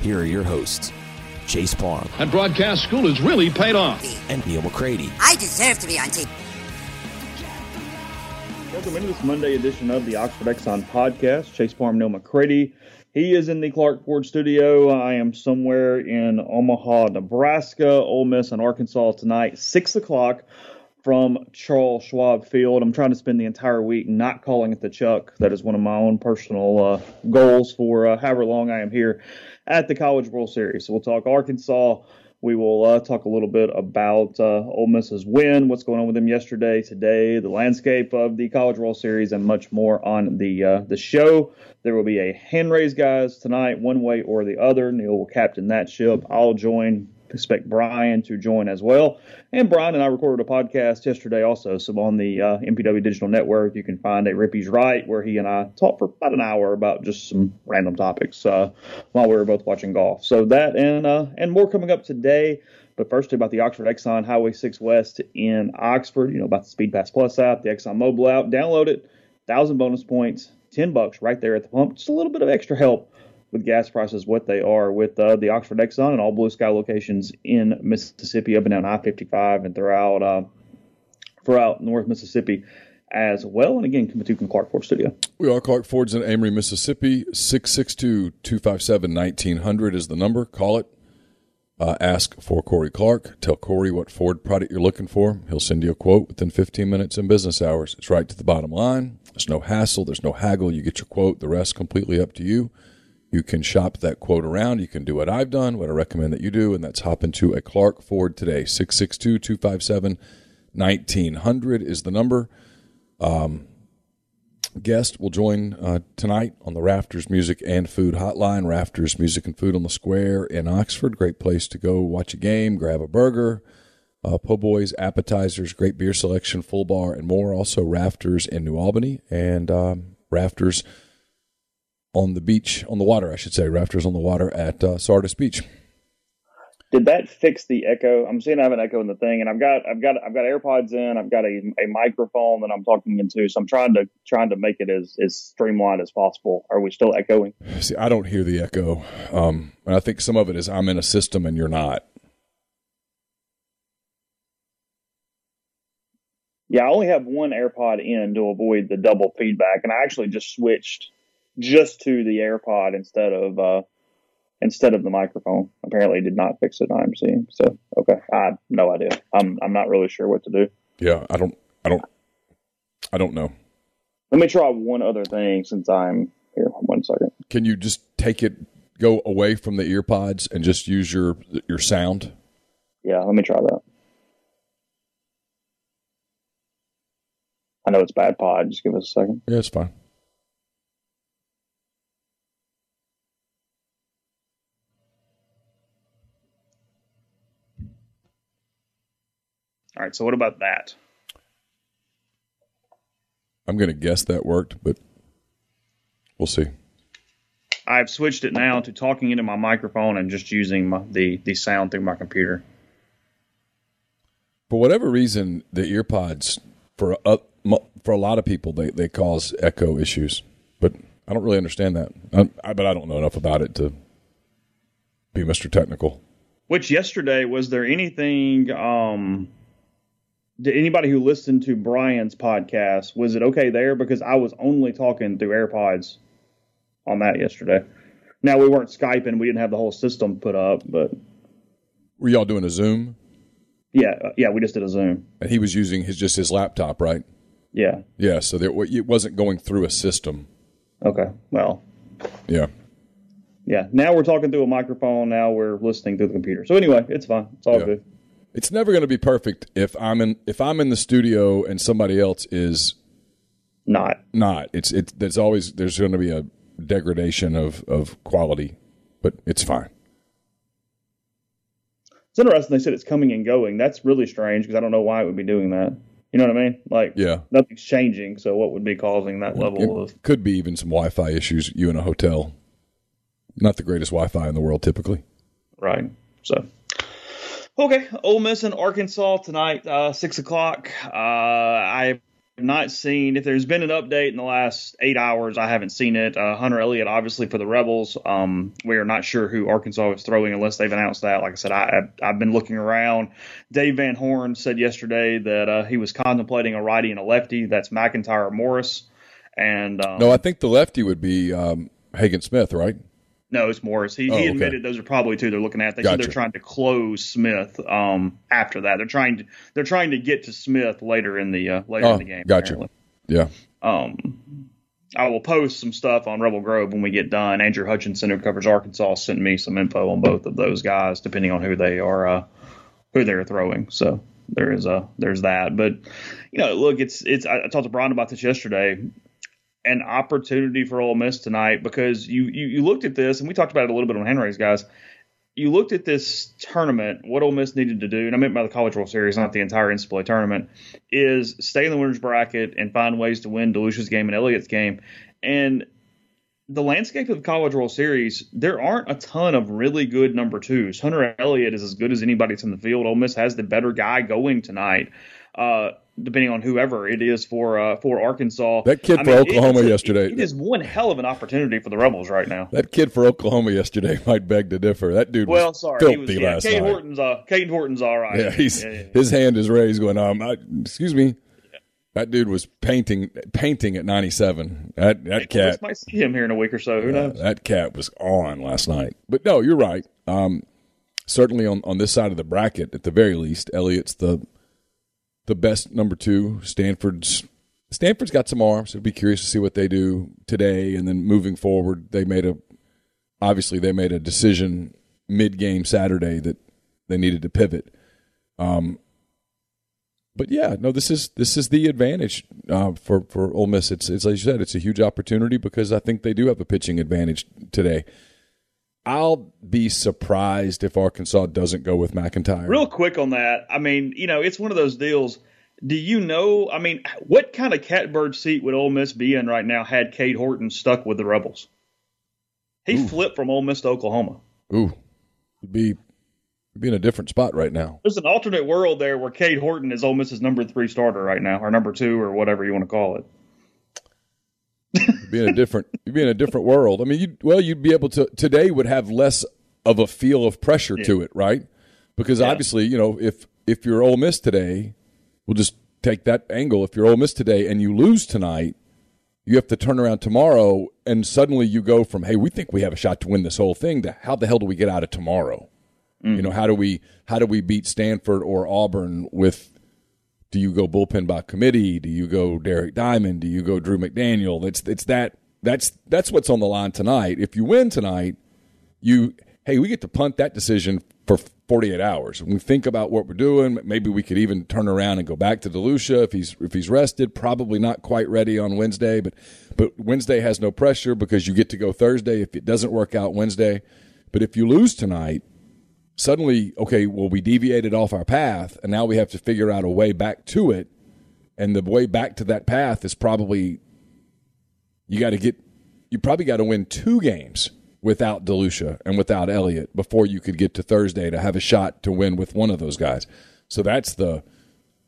here are your hosts, Chase Parham. And broadcast school has really paid off. and Neal McCready. I deserve to be on TV. Welcome into this Monday edition of the Oxford Exxon podcast. Chase Parham, Neal McCready. He is in the Clark Ford studio. I am somewhere in Omaha, Nebraska. Ole Miss and Arkansas tonight, six o'clock from Charles Schwab Field. I'm trying to spend the entire week not calling it the Chuck. That is one of my own personal uh, goals for uh, however long I am here at the College World Series. So we'll talk Arkansas. We will uh, talk a little bit about uh, Ole Miss's win, what's going on with them yesterday, today, the landscape of the College World Series, and much more on the uh, the show. There will be a hand raise, guys, tonight, one way or the other. Neil will captain that ship. I'll join. Expect Brian to join as well. And Brian and I recorded a podcast yesterday also. So on the uh, MPW Digital Network, you can find a Rippy's Right where he and I talked for about an hour about just some random topics uh, while we were both watching golf. So that and uh, and more coming up today. But first, about the Oxford Exxon Highway 6 West in Oxford. You know about the Speed Pass Plus app, the Exxon mobile app. Download it. Thousand bonus points, ten bucks right there at the pump. Just a little bit of extra help with gas prices what they are with uh, the Oxford Exxon and all Blue Sky locations in Mississippi, up and down I-55 and throughout uh, throughout North Mississippi as well. And again, coming to you from Clark Ford Studio. We are Clark Ford's in Amory, Mississippi. 662 257 1900 is the number. Call it. Uh, ask for Corey Clark. Tell Corey what Ford product you're looking for. He'll send you a quote within 15 minutes in business hours. It's right to the bottom line. There's no hassle. There's no haggle. You get your quote. The rest completely up to you. You can shop that quote around. You can do what I've done, what I recommend that you do, and that's hop into a Clark Ford today. 662 257 1900 is the number. Um, guest will join uh, tonight on the Rafters Music and Food Hotline. Rafters Music and Food on the Square in Oxford. Great place to go watch a game, grab a burger, uh, po' boys, appetizers, great beer selection, full bar, and more. Also, Rafters in New Albany and um, Rafters on the beach, on the water, I should say. Rafters on the water at uh, Sardis Beach. Did that fix the echo? I'm seeing I have an echo in the thing, and I've got I've got I've got AirPods in. I've got a, a microphone that I'm talking into, so I'm trying to trying to make it as as streamlined as possible. Are we still echoing? See, I don't hear the echo, um, and I think some of it is I'm in a system and you're not. Yeah, I only have one AirPod in to avoid the double feedback, and I actually just switched just to the AirPod instead of uh, instead of the microphone. Apparently, it did not fix it. I'm seeing. So okay, I have no idea. I'm I'm not really sure what to do. Yeah, I don't, I don't, I don't know. Let me try one other thing since I'm here. One second. Can you just take it, go away from the earpods, and just use your your sound? Yeah, let me try that. I know it's bad pod. Just give us a second. Yeah, it's fine. All right. So what about that? I'm going to guess that worked, but we'll see. I've switched it now to talking into my microphone and just using my, the the sound through my computer. For whatever reason, the ear pods for uh, for a lot of people, they they cause echo issues, but I don't really understand that. I, I, but I don't know enough about it to be Mr. Technical. Which yesterday was there anything? Um, did anybody who listened to Brian's podcast was it okay there? Because I was only talking through AirPods on that yesterday. Now we weren't skyping; we didn't have the whole system put up, but were y'all doing a Zoom? Yeah, uh, yeah, we just did a Zoom. And he was using his just his laptop, right? Yeah. Yeah. So there, it wasn't going through a system. Okay. Well. Yeah. Yeah. Now we're talking through a microphone. Now we're listening through the computer. So anyway, it's fine. It's all yeah. good. It's never going to be perfect if I'm in if I'm in the studio and somebody else is not not. It's it. There's always there's going to be a degradation of of quality, but it's fine. It's interesting. They said it's coming and going. That's really strange because I don't know why it would be doing that. You know what I mean? Like, yeah, nothing's changing. So what would be causing that well, level of? Could be even some Wi-Fi issues. You in a hotel, not the greatest Wi-Fi in the world, typically. Right. So, okay, Ole Miss and Arkansas tonight, uh, six o'clock. Uh, I have not seen if there's been an update in the last eight hours. I haven't seen it. Uh, Hunter Elliott, obviously for the Rebels. Um, we are not sure who Arkansas is throwing unless they've announced that. Like I said, I, have been looking around. Dave Van Horn said yesterday that uh, he was contemplating a righty and a lefty. That's McEntire Morris. And um, no, I think the lefty would be um, Hagen Smith, right? No, it's Morris. He, oh, he admitted okay. those are probably two they're looking at. They gotcha. said they're trying to close Smith um, after that. They're trying to they're trying to get to Smith later in the uh, later oh, in the game. Gotcha. Apparently. Yeah. Um, I will post some stuff on Rebel Grove when we get done. Andrew Hutchinson, who covers Arkansas, sent me some info on both of those guys, depending on who they are, uh, who they're throwing. So there is a there's that. But you know, look, it's it's. I, I talked to Brian about this yesterday an opportunity for Ole Miss tonight because you, you, you looked at this and we talked about it a little bit on Henry's guys. You looked at this tournament, what Ole Miss needed to do, and I meant by the College World Series, not the entire NCAA tournament, is stay in the winners bracket and find ways to win DeLucia's game and Elliott's game. And the landscape of the College World Series, there aren't a ton of really good number twos. Hunter Elliott is as good as anybody that's in the field. Ole Miss has the better guy going tonight. Uh, depending on whoever it is for uh, for Arkansas. That kid I for mean, Oklahoma yesterday. It, it is one hell of an opportunity for the Rebels right now. That kid for Oklahoma yesterday might beg to differ. That dude well, was sorry, filthy was, yeah, last Cade night. Horton's uh, Cade Horton's all right. Yeah, he's yeah, yeah. his hand is raised, going, um, I, excuse me. That dude was painting painting at 97. That that cat might see him here in a week or so. Who knows? That cat was on last night. But no, you're right. Um, certainly on on this side of the bracket, at the very least, Elliott's the the best number two. Stanford's Stanford's got some arms. I'd be curious to see what they do today, and then moving forward, they made a obviously they made a decision mid game Saturday that they needed to pivot. Um, but yeah, no, this is this is the advantage uh, for for Ole Miss. It's it's like you said, it's a huge opportunity because I think they do have a pitching advantage today. I'll be surprised if Arkansas doesn't go with McEntire. Real quick on that, I mean, you know, it's one of those deals. Do you know? I mean, what kind of catbird seat would Ole Miss be in right now had Cade Horton stuck with the Rebels? He Ooh. flipped from Ole Miss to Oklahoma. Ooh, he'd be be in a different spot right now. There's an alternate world there where Cade Horton is Ole Miss's number three starter right now, or number two, or whatever you want to call it be in a different you'd be in a different world. I mean, you well, you'd be able to today would have less of a feel of pressure yeah. to it, right? Because yeah. obviously, you know, if if you're Ole Miss today, we'll just take that angle. If you're Ole Miss today and you lose tonight, you have to turn around tomorrow, and suddenly you go from hey, we think we have a shot to win this whole thing to how the hell do we get out of tomorrow? Mm. You know, how do we how do we beat Stanford or Auburn with do you go bullpen by committee? Do you go Derek Diamond? Do you go Drew McDaniel? It's it's that that's that's what's on the line tonight. If you win tonight, you hey, we get to punt that decision for 48 hours. When we think about what we're doing, maybe we could even turn around and go back to DeLucia if he's if he's rested. Probably not quite ready on Wednesday, but but Wednesday has no pressure because you get to go Thursday if it doesn't work out Wednesday. But if you lose tonight, suddenly, okay, well, we deviated off our path, and now we have to figure out a way back to it. And the way back to that path is probably you got to get, you probably got to win two games without DeLucia and without Elliott before you could get to Thursday to have a shot to win with one of those guys. So that's the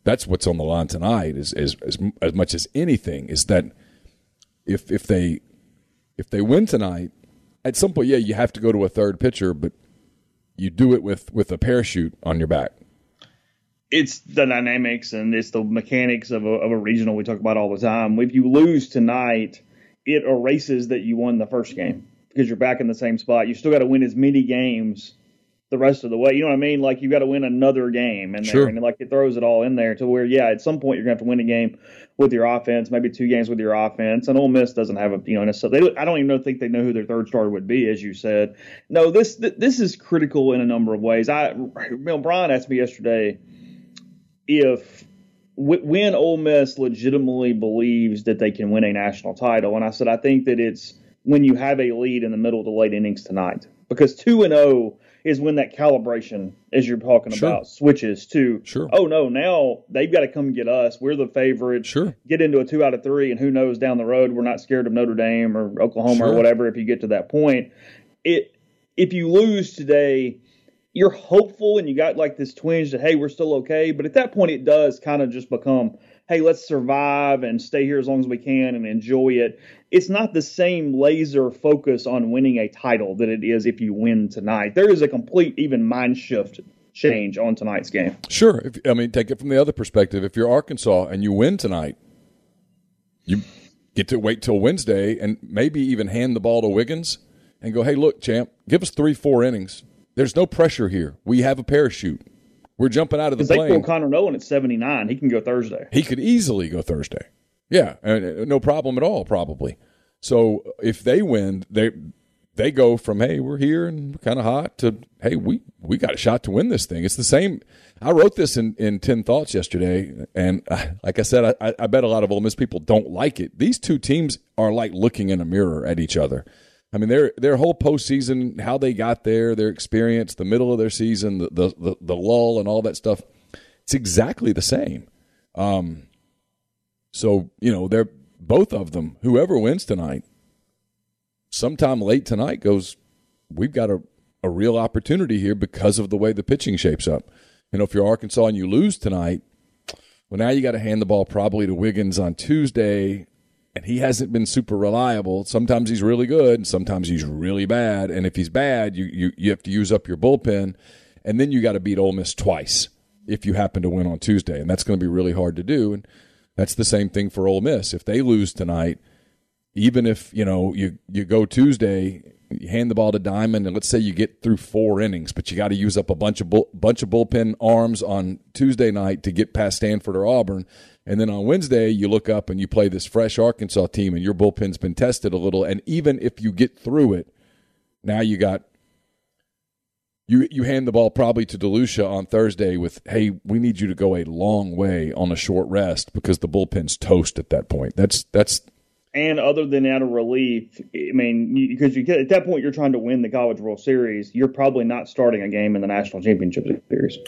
that's what's on the line tonight. Is as as, as much as anything is that if if they if they win tonight, at some point, yeah, you have to go to a third pitcher, but you do it with with a parachute on your back. It's the dynamics and it's the mechanics of a, of a regional we talk about all the time. If you lose tonight, it erases that you won the first game because you're back in the same spot. You still got to win as many games the rest of the way. You know what I mean? Like you got to win another game and Sure. and like it throws it all in there to where yeah, at some point you're gonna have to win a game with your offense, maybe two games with your offense. And Ole Miss doesn't have a you know necessarily. They, I don't even know, think they know who their third starter would be, as you said. No, this th- this is critical in a number of ways. I know, Brian asked me yesterday if when Ole Miss legitimately believes that they can win a national title, and I said I think that it's when you have a lead in the middle of the late innings tonight, because two and zero is when that calibration, as you're talking Sure. about, switches to Sure. oh no, now they've got to come get us. We're the favorite. Sure. Get into a two out of three, and who knows down the road we're not scared of Notre Dame or Oklahoma Sure. or whatever. If you get to that point, it if you lose today, you're hopeful and you got like this twinge that hey we're still okay but at that point it does kind of just become hey let's survive and stay here as long as we can and enjoy it it's not the same laser focus on winning a title that it is if you win tonight there is a complete even mind shift change on tonight's game Sure. If, I mean, take it from the other perspective. If you're Arkansas and you win tonight, you get to wait till Wednesday and maybe even hand the ball to Wiggins and go, hey, look, champ, give us three, four innings. There's no pressure here. We have a parachute. We're jumping out of the they plane. pull Connor Noland at 79 he can go Thursday He could easily go Thursday. Yeah, and uh, no problem at all, probably. So if they win, they they go from hey, we're here and kind of hot to hey, we we got a shot to win this thing. It's the same. I wrote this in in ten thoughts yesterday, and uh, like I said, I, I bet a lot of Ole Miss people don't like it. These two teams are like looking in a mirror at each other. I mean, their their whole postseason, how they got there, their experience, the middle of their season, the the the, the lull, and all that stuff. It's exactly the same. Um, so you know, they're both of them. Whoever wins tonight, sometime late tonight, goes. We've got a a real opportunity here because of the way the pitching shapes up. You know, if you're Arkansas and you lose tonight, well, now you got to hand the ball probably to Wiggins on Tuesday, and he hasn't been super reliable. Sometimes he's really good, and sometimes he's really bad. And if he's bad, you you, you have to use up your bullpen, and then you got to beat Ole Miss twice if you happen to win on Tuesday, and that's going to be really hard to do. And that's the same thing for Ole Miss. If they lose tonight, even if you know you you go Tuesday, you hand the ball to Diamond, and let's say you get through four innings, but you got to use up a bunch of bull, bunch of bullpen arms on Tuesday night to get past Stanford or Auburn, and then on Wednesday you look up and you play this fresh Arkansas team, and your bullpen's been tested a little, and even if you get through it, now you got. You, you hand the ball probably to DeLucia on Thursday with, hey, we need you to go a long way on a short rest because the bullpen's toast at that point. That's that's And other than out of relief, I mean, because you, get at that point you're trying to win the College World Series, you're probably not starting a game in the National Championship Series.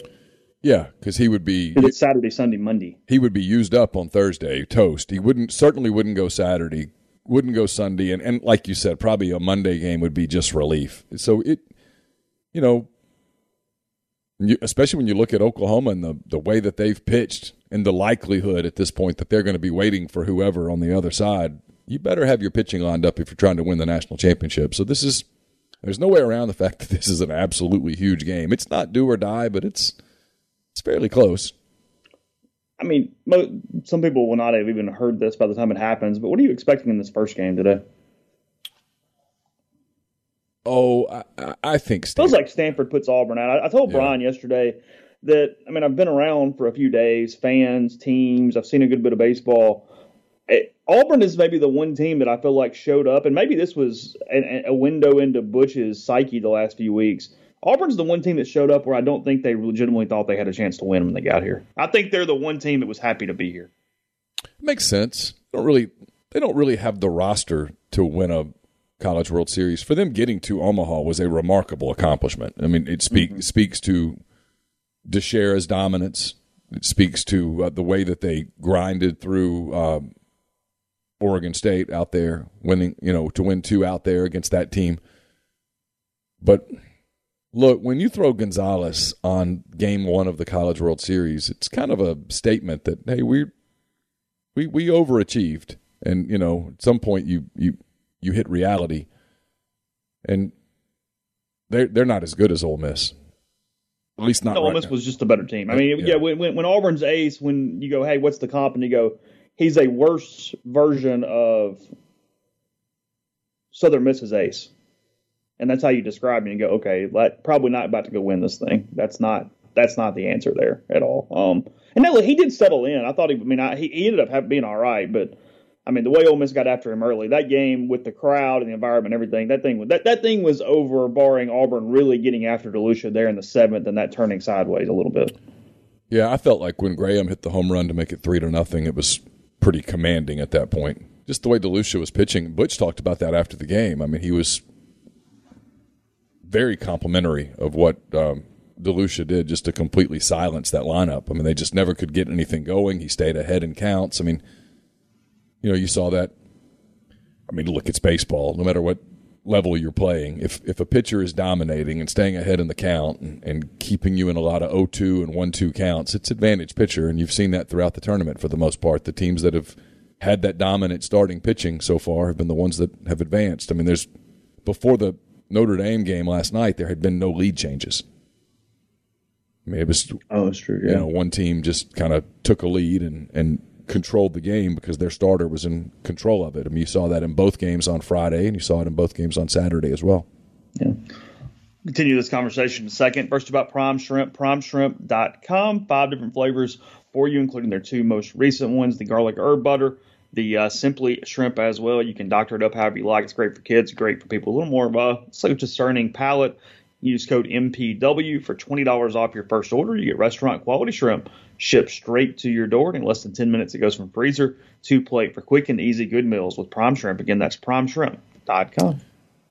Yeah, because he would be it's Saturday, Sunday, Monday. he would be used up on Thursday, toast. He wouldn't certainly wouldn't go Saturday, wouldn't go Sunday, and, and like you said, probably a Monday game would be just relief. So it, you know, you, especially when you look at Oklahoma and the the way that they've pitched, and the likelihood at this point that they're going to be waiting for whoever on the other side. You better have your pitching lined up if you're trying to win the national championship. So this is there's no way around the fact that this is an absolutely huge game. It's not do or die, but it's fairly close. I mean, mo- some people will not have even heard this by the time it happens. But what are you expecting in this first game today? Oh, I, I- think Feels like Stanford puts Auburn out. I, I told Yeah. Brian yesterday that I mean I've been around for a few days, fans, teams. I've seen a good bit of baseball. It, Auburn is maybe the one team that I feel like showed up, and maybe this was a, a window into Butch's psyche the last few weeks. Auburn's the one team that showed up where I don't think they legitimately thought they had a chance to win when they got here. I think they're the one team that was happy to be here. makes sense. They don't really they don't really have the roster to win a College World Series. For them getting to Omaha was a remarkable accomplishment. I mean, it speak, speaks to DiChiara's dominance. It speaks to uh, the way that they grinded through um, Oregon State out there, winning you know to win two out there against that team. But Look, when you throw Gonzalez on game one of the College World Series, it's kind of a statement that hey, we we we overachieved, and you know, at some point you you you hit reality, and they're they're not as good as Ole Miss. At least not. No, right Ole Miss now. was just a better team. I mean, Yeah. yeah, when, when when Auburn's ace, when you go, hey, what's the comp, and you go, he's a worse version of Southern Miss's ace, and that's how you describe me and go, okay, like, probably not about to go win this thing. That's not that's not the answer there at all. Um, and look, he did settle in. I thought he, I mean, I, he, he ended up having, being all right, but. I mean, the way Ole Miss got after him early, that game with the crowd and the environment and everything, that thing that, that thing was over, barring Auburn really getting after DeLucia there in the seventh and that turning sideways a little bit. Yeah, I felt like when Graham hit the home run to make it three to nothing, it was pretty commanding at that point. Just the way DeLucia was pitching. Butch talked about that after the game. I mean, he was very complimentary of what um, DeLucia did just to completely silence that lineup. I mean, they just never could get anything going. He stayed ahead in counts. I mean, you know, you saw that. I mean, look, it's baseball. No matter what level you're playing, if if a pitcher is dominating and staying ahead in the count and, and keeping you in a lot of 0-2 and 1-2 counts, it's advantage pitcher, and you've seen that throughout the tournament for the most part. The teams that have had that dominant starting pitching so far have been the ones that have advanced. I mean, there's before the Notre Dame game last night, there had been no lead changes. I mean, it was Oh, that's true. you know, one team just kind of took a lead and, and controlled the game because their starter was in control of it. I mean, you saw that in both games on Friday, and you saw it in both games on Saturday as well. Yeah. Continue this conversation in a second. First, about Prime Shrimp, primeshrimp.com. Five different flavors for you, including their two most recent ones the garlic herb butter, the uh, simply shrimp as well. You can doctor it up however you like. It's great for kids, great for people a little more of a slow discerning palate. Use code MPW for $20 off your first order. You get restaurant quality shrimp shipped straight to your door. In less than 10 minutes, it goes from freezer to plate for quick and easy good meals with Prime Shrimp. Again, that's primeshrimp.com.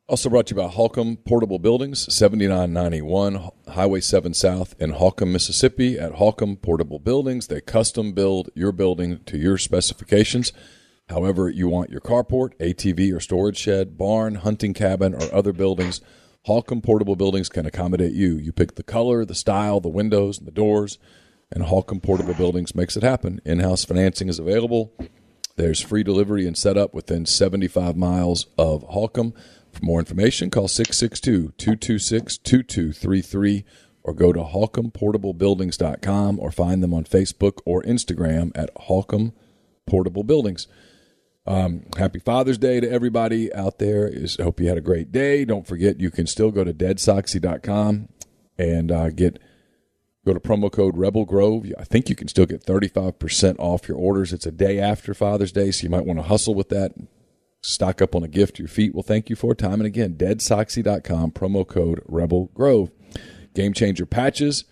Also brought to you by Holcomb Portable Buildings, 7991 Highway 7 South in Holcomb, Mississippi. At Holcomb Portable Buildings, they custom build your building to your specifications. However, you want your carport, ATV or storage shed, barn, hunting cabin, or other buildings, Holcomb Portable Buildings can accommodate you. You pick the color, the style, the windows, and the doors, and Holcomb Portable Buildings makes it happen. In house financing is available. There's free delivery and setup within 75 miles of Holcomb. For more information, call 662 226 2233 or go to holcombportablebuildings.com or find them on Facebook or Instagram at Holcomb Portable Buildings. Um, happy Father's Day to everybody out there. Is hope you had a great day. Don't forget you can still go to deadsoxy.com and uh, get go to promo code Rebel Grove. I think you can still get 35% off your orders. It's a day after Father's Day, so you might want to hustle with that. Stock up on a gift your feet will thank you for. Time and again, deadsoxy.com, promo code Rebel Grove. Game changer patches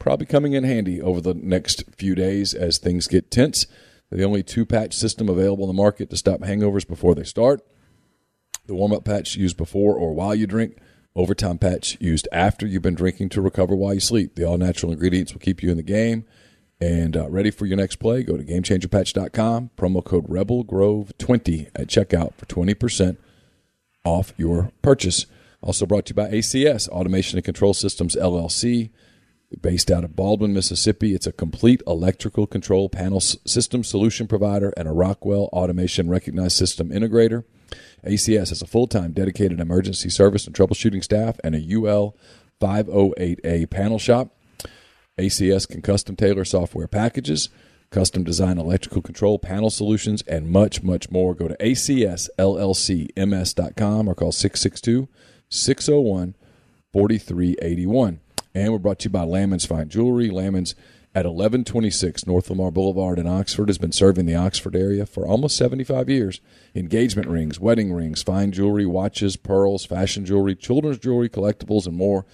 probably coming in handy over the next few days as things get tense. The only two patch system available in the market to stop hangovers before they start. The warm up patch used before or while you drink. Overtime patch used after you've been drinking to recover while you sleep. The all natural ingredients will keep you in the game and uh, ready for your next play. Go to GameChangerPatch.com. Promo code Rebel Grove 20 at checkout for 20% off your purchase. Also brought to you by ACS, Automation and Control Systems LLC, based out of Baldwin, Mississippi. It's a complete electrical control panel system solution provider and a Rockwell Automation Recognized System Integrator. ACS has a full time dedicated emergency service and troubleshooting staff and a UL 508A panel shop. ACS can custom tailor software packages, custom design electrical control panel solutions, and much, much more. Go to acsllcms.com or call 662 601 4381. And we're brought to you by Lammons Fine Jewelry. Lammons at 1126 North Lamar Boulevard in Oxford has been serving the Oxford area for almost 75 years. Engagement rings, wedding rings, fine jewelry, watches, pearls, fashion jewelry, children's jewelry, collectibles, and more.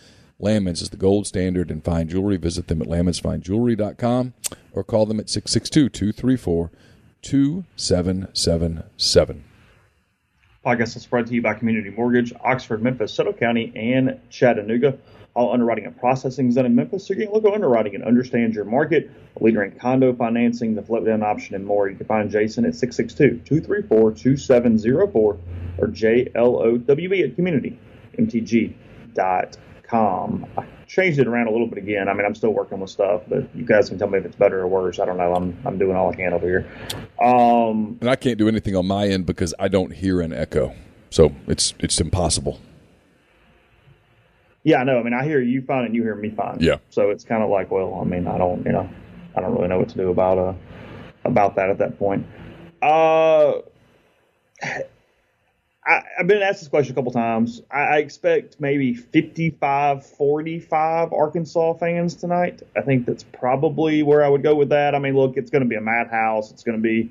Lammons is the gold standard in fine jewelry. Visit them at lammonsfinejewelry.com or call them at 662 234 2777. Podcast is brought to you by Community Mortgage, Oxford, Memphis, Settle County, and Chattanooga. All underwriting and processing is done in Memphis, so you can look at underwriting and understand your market. A leader in condo financing, the flip down option, and more. You can find Jason at 662 234 2704 or JLOWE at communitymtg.com. arkansasfootball.com. I changed it around a little bit again. I mean, I'm still working with stuff, but you guys can tell me if it's better or worse. I don't know. I'm I'm doing all I can over here. Um, and I can't do anything on my end because I don't hear an echo, so it's it's impossible. Yeah, I know. I mean, I hear you fine and you hear me fine. Yeah. So it's kind of like, well, I mean, I don't, you know, I don't really know what to do about uh about that at that point. Uh I, have been asked this question a couple times. I, I, expect maybe 55 45 Arkansas fans tonight. I think that's probably where I would go with that. I mean, look, it's going to be a madhouse. It's going to be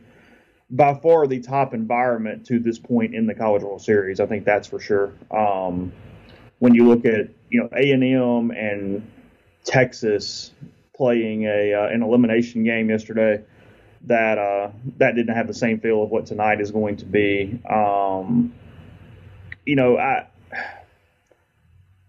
by far the top environment to this point in the College World Series. I think that's for sure. Um, when you look at, you know, A&M and Texas playing a uh, an elimination game yesterday, that uh, that didn't have the same feel of what tonight is going to be. Um, you know, I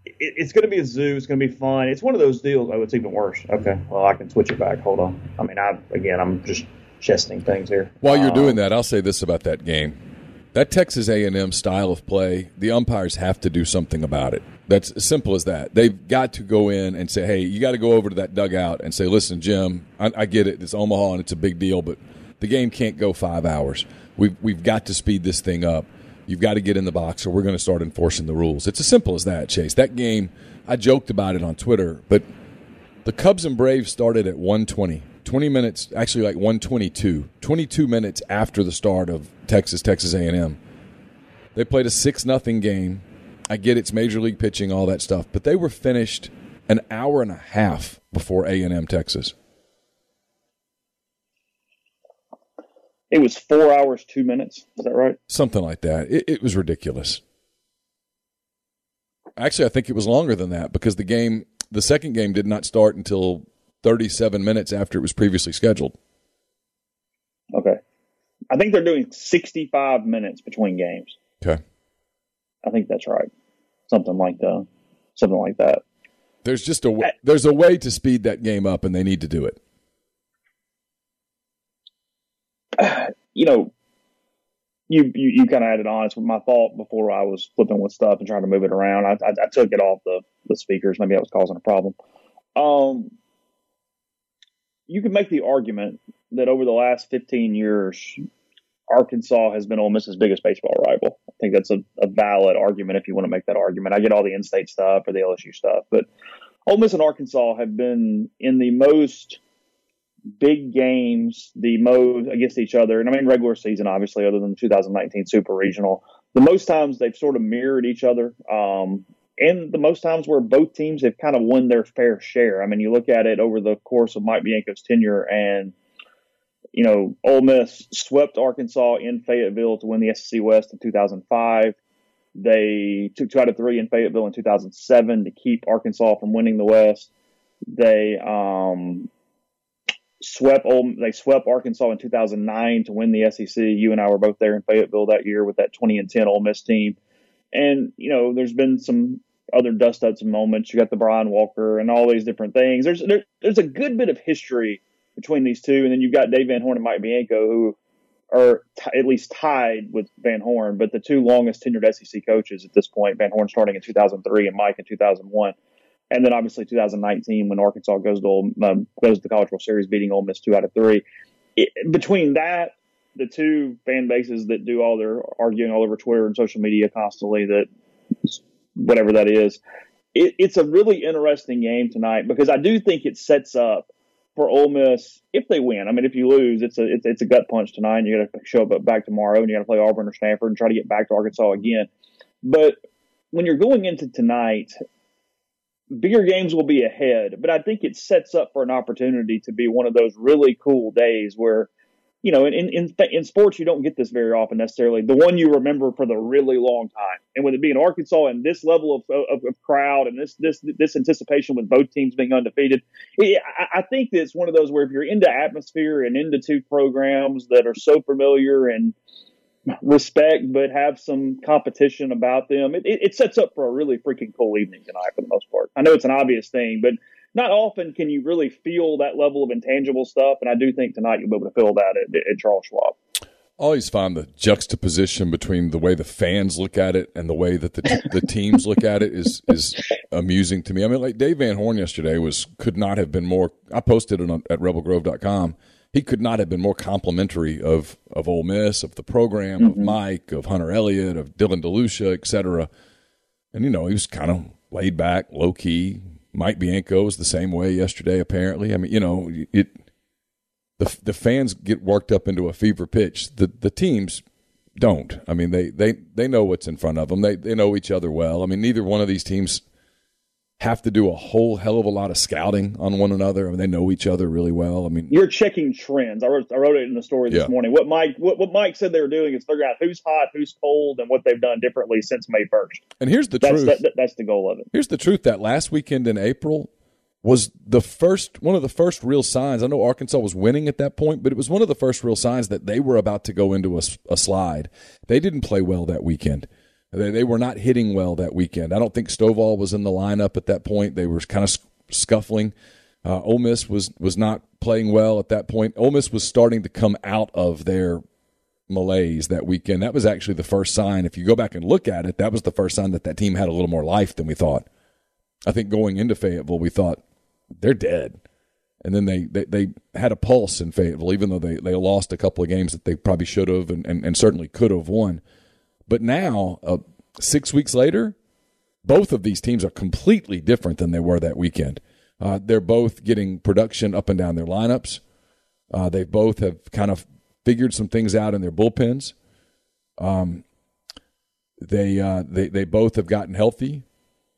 it, it's going to be a zoo. It's going to be fun. It's one of those deals. Oh, it's even worse. Okay, well, I can switch it back. Hold on. I mean, I again, I'm just chesting things here. While you're um, doing that, I'll say this about that game: that Texas A&M style of play, the umpires have to do something about it. That's as simple as that. They've got to go in and say, "Hey, you got to go over to that dugout and say, listen, Jim, I, I get it. It's Omaha and it's a big deal, but the game can't go five hours. We've we've got to speed this thing up." You've got to get in the box, or we're going to start enforcing the rules. It's as simple as that, Chase. That game, I joked about it on Twitter, but the Cubs and Braves started at 120. 20 minutes, actually like 122. 22 minutes after the start of Texas, Texas A&M. They played a 6 nothing game. I get it's major league pitching, all that stuff, but they were finished an hour and a half before A&M Texas. It was four hours, two minutes. Is that right? Something like that. It, it was ridiculous. Actually, I think it was longer than that because the game, the second game, did not start until 37 minutes after it was previously scheduled. Okay. I think they're doing 65 minutes between games. Okay. I think that's right. Something like that. Something like that. There's just a way, there's a way to speed that game up, and they need to do it. you know, you you, you kind of added on. It's my thought before I was flipping with stuff and trying to move it around. I, I, I took it off the the speakers. Maybe that was causing a problem. Um, you could make the argument that over the last 15 years, Arkansas has been Ole Miss's biggest baseball rival. I think that's a, a valid argument if you want to make that argument. I get all the in-state stuff or the LSU stuff, but Ole Miss and Arkansas have been in the most big games, the most against each other, and I mean regular season, obviously, other than the 2019 Super Regional. The most times they've sort of mirrored each other, um, and the most times where both teams have kind of won their fair share. I mean, you look at it over the course of Mike Bianco's tenure, and you know, Ole Miss swept Arkansas in Fayetteville to win the SEC West in 2005. They took two out of three in Fayetteville in 2007 to keep Arkansas from winning the West. They um, swept they swept Arkansas in 2009 to win the SEC. You and I were both there in Fayetteville that year with that 20 and 10 Ole Miss team. And you know, there's been some other dust ups and moments. You got the Brian Walker and all these different things. There's there, there's a good bit of history between these two, and then you've got Dave Van Horn and Mike Bianco who are t- at least tied with Van Horn, but the two longest tenured SEC coaches at this point. Van Horn starting in 2003 and Mike in 2001 and then obviously 2019 when Arkansas goes to um, goes to the College World Series, beating Ole Miss two out of three. It, between that, the two fan bases that do all their arguing all over Twitter and social media constantly, that whatever that is, it, it's a really interesting game tonight because I do think it sets up for Ole Miss if they win. I mean, if you lose, it's a it's, it's a gut punch tonight. And you got to show up back tomorrow, and you got to play Auburn or Stanford and try to get back to Arkansas again. But when you're going into tonight, bigger games will be ahead, but I think it sets up for an opportunity to be one of those really cool days where, you know, in, in, in sports, you don't get this very often necessarily. The one you remember for the really long time. And with it being Arkansas and this level of, of, of crowd and this, this, this anticipation with both teams being undefeated, it, I, I think it's one of those where if you're into atmosphere and into two programs that are so familiar and, respect, but have some competition about them. It, it, it, sets up for a really freaking cool evening tonight for the most part. I know it's an obvious thing, but not often can you really feel that level of intangible stuff. And I do think tonight you'll be able to feel that at, at Charles Schwab. I always find the juxtaposition between the way the fans look at it and the way that the the teams look at it is is amusing to me. I mean, like Dave Van Horn yesterday was could not have been more. I posted it on, at rebelgrove.com. He could not have been more complimentary of of Ole Miss, of the program, mm-hmm. of Mike, of Hunter Elliott, of Dylan DeLucia, etc. And you know, he was kind of laid back, low key. Mike Bianco was the same way yesterday. Apparently, I mean, you know, it the the fans get worked up into a fever pitch. The the teams don't. I mean, they they they know what's in front of them. They they know each other well. I mean, neither one of these teams have to do a whole hell of a lot of scouting on one another. I mean, they know each other really well. I mean, you're checking trends. I wrote, I wrote it in the story this yeah. morning. What Mike what, what Mike said they were doing is figure out who's hot, who's cold, and what they've done differently since May first. And here's the that's, truth. That, that's the goal of it. Here's the truth. That last weekend in April, was the first one of the first real signs. I know Arkansas was winning at that point, but it was one of the first real signs that they were about to go into a, a slide. They didn't play well that weekend. They, they, were not hitting well that weekend. I don't think Stovall was in the lineup at that point. They were kind of scuffling. Uh, Ole Miss was was not playing well at that point. Ole Miss was starting to come out of their malaise that weekend. That was actually the first sign. If you go back and look at it, that was the first sign that that team had a little more life than we thought. I think going into Fayetteville, we thought they're dead. And then they, they, they had a pulse in Fayetteville, even though they, they lost a couple of games that they probably should have and, and, and certainly could have won. But now, uh, six weeks later, both of these teams are completely different than they were that weekend. Uh, they're both getting production up and down their lineups. Uh, they both have kind of figured some things out in their bullpens. Um, they, uh, they they both have gotten healthy.